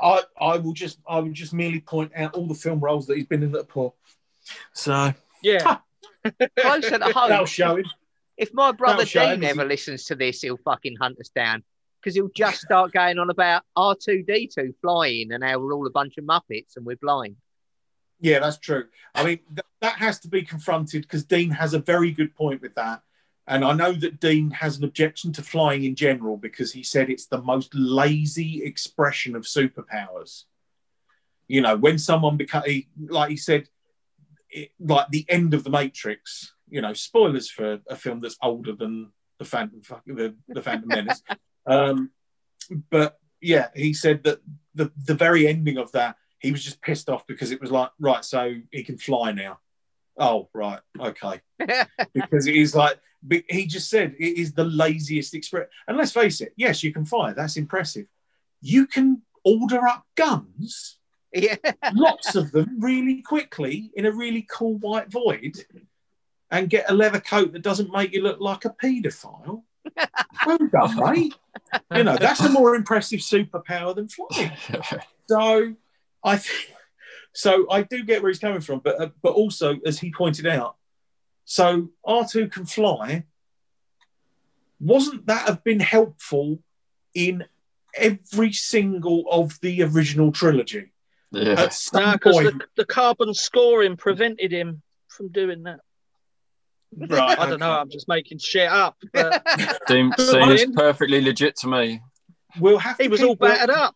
S1: I, I will just, I will just merely point out all the film roles that he's been in that are poor. So
S4: Yeah.
S2: Closer to home.
S1: that'll show him.
S2: If my brother Dean ever
S1: he-
S2: listens to this, he'll fucking hunt us down because he'll just start going on about R2D2 flying and how we're all a bunch of muppets and we're blind.
S1: Yeah, that's true. I mean, th- that has to be confronted because Dean has a very good point with that. And I know that Dean has an objection to flying in general because he said it's the most lazy expression of superpowers. You know, when someone becomes, like he said, it, like the end of the Matrix. You know, spoilers for a film that's older than the Phantom, the, the Phantom Menace. um, but yeah, he said that the the very ending of that he was just pissed off because it was like, right, so he can fly now. Oh, right, okay. because it is like, he just said it is the laziest express. And let's face it, yes, you can fire. That's impressive. You can order up guns,
S2: yeah.
S1: lots of them, really quickly in a really cool white void, and get a leather coat that doesn't make you look like a paedophile. Well done, mate. You know that's a more impressive superpower than flying. So I think so. I do get where he's coming from, but uh, but also as he pointed out, so R two can fly. Wasn't that have been helpful in every single of the original trilogy?
S3: yeah.
S1: At some
S4: No, because
S1: point,
S4: the, the carbon scoring prevented him from doing that.
S1: Right?
S4: I don't know. I'm just making shit up. But
S3: Seem, seems perfectly legit to me.
S1: We'll have. To
S4: he was
S1: keep-
S4: all battered up.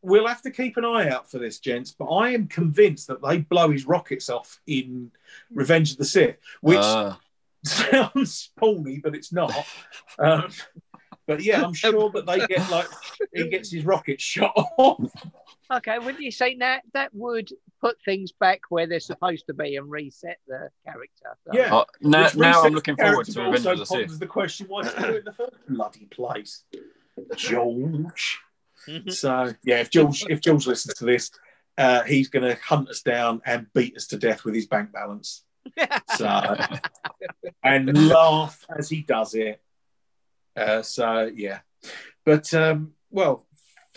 S1: We'll have to keep an eye out for this, gents. But I am convinced that they blow his rockets off in Revenge of the Sith, which
S3: Ah,
S1: sounds porny, but it's not. Um, but yeah, I'm sure that they get like he gets his rocket shot off.
S2: Okay, wouldn't you say that that would put things back where they're supposed to be and reset the character? So-
S1: Yeah.
S3: oh, now, now I'm looking forward to
S1: but
S3: Revenge
S1: also
S3: of the Sith.
S1: the question: Why did you do it in the first bloody place, George?
S2: Mhm.
S1: So yeah, if George if George listens to this, uh, he's going to hunt us down and beat us to death with his bank balance. So and laugh as he does it. Uh, so yeah, but um, well,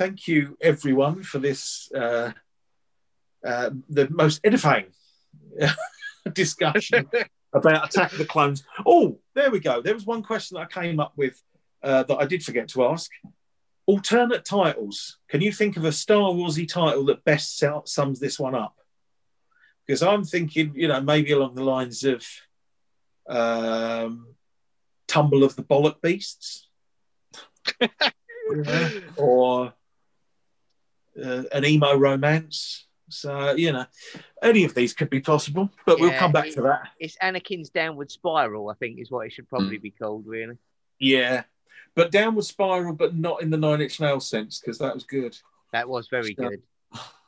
S1: thank you everyone for this uh, uh, the most edifying discussion about Attack of the Clones. Oh, there we go. There was one question that I came up with uh, that I did forget to ask. Alternate titles. Can you think of a Star Warsy title that best sell- sums this one up? Because I'm thinking, you know, maybe along the lines of um, Tumble of the Bollock Beasts, or uh, an emo romance. So you know, any of these could be possible, but we'll come back
S2: it-
S1: to that.
S2: It's Anakin's downward spiral, I think, is what it should probably
S1: Hmm.
S2: be called, really.
S1: Yeah, but downward spiral, but not in the Nine Inch Nails sense because that was good.
S2: That was very
S1: So-
S2: good.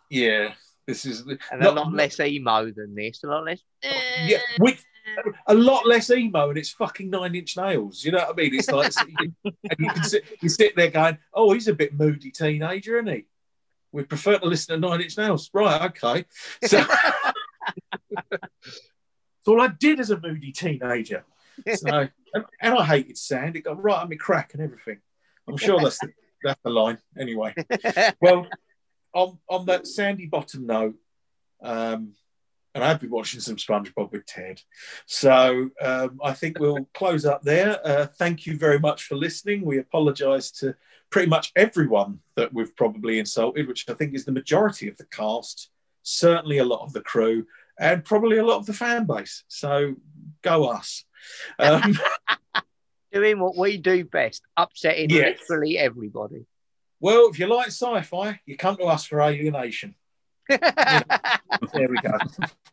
S1: Yeah, this is
S2: And
S1: not-
S2: a lot less emo than this. A lot less.
S1: Yeah, with a lot less emo, and it's fucking Nine Inch Nails. You know what I mean? It's like and you can sit, you sit there going, "Oh, he's a bit moody teenager, isn't he?" We prefer to listen to Nine Inch Nails, right? Okay, so that's all I did as a moody teenager. So, and, and I hated sand. It got right on my crack and everything. I'm sure that's the, that's the line. Anyway, well, on on that sandy bottom note, um, and I've been watching some SpongeBob with Ted, so um, I think we'll close up there. Uh, thank you very much for listening. We apologise to pretty much everyone that we've probably insulted, which I think is the majority of the cast certainly a lot of the crew, and probably a lot of the fan base. So go us. Um,
S2: Doing what we do best, upsetting
S1: Yes.
S2: literally everybody.
S1: well, if you like sci-fi, you come to us for Alienation. There we go.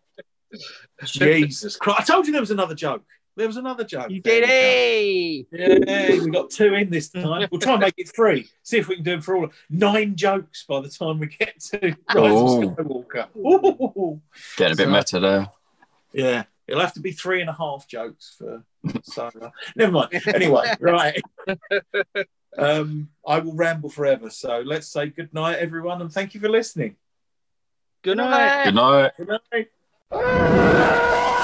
S1: Jesus Christ! I told you there was another joke. There was another joke.
S2: you did
S1: we
S2: it.
S1: Yeah, we got two in this time. We'll try and make it three. See if we can do them for all. Nine jokes by the time we get to Rise
S3: Oh.
S1: of Skywalker. Ooh.
S3: Getting a bit
S1: So-
S3: meta there.
S1: Yeah, it'll have to be three and a half jokes for. So uh, never mind. Anyway, right. Um, I will ramble forever. So let's say good night, everyone, and thank you for listening.
S4: Good night.
S3: Good night.
S1: Good night.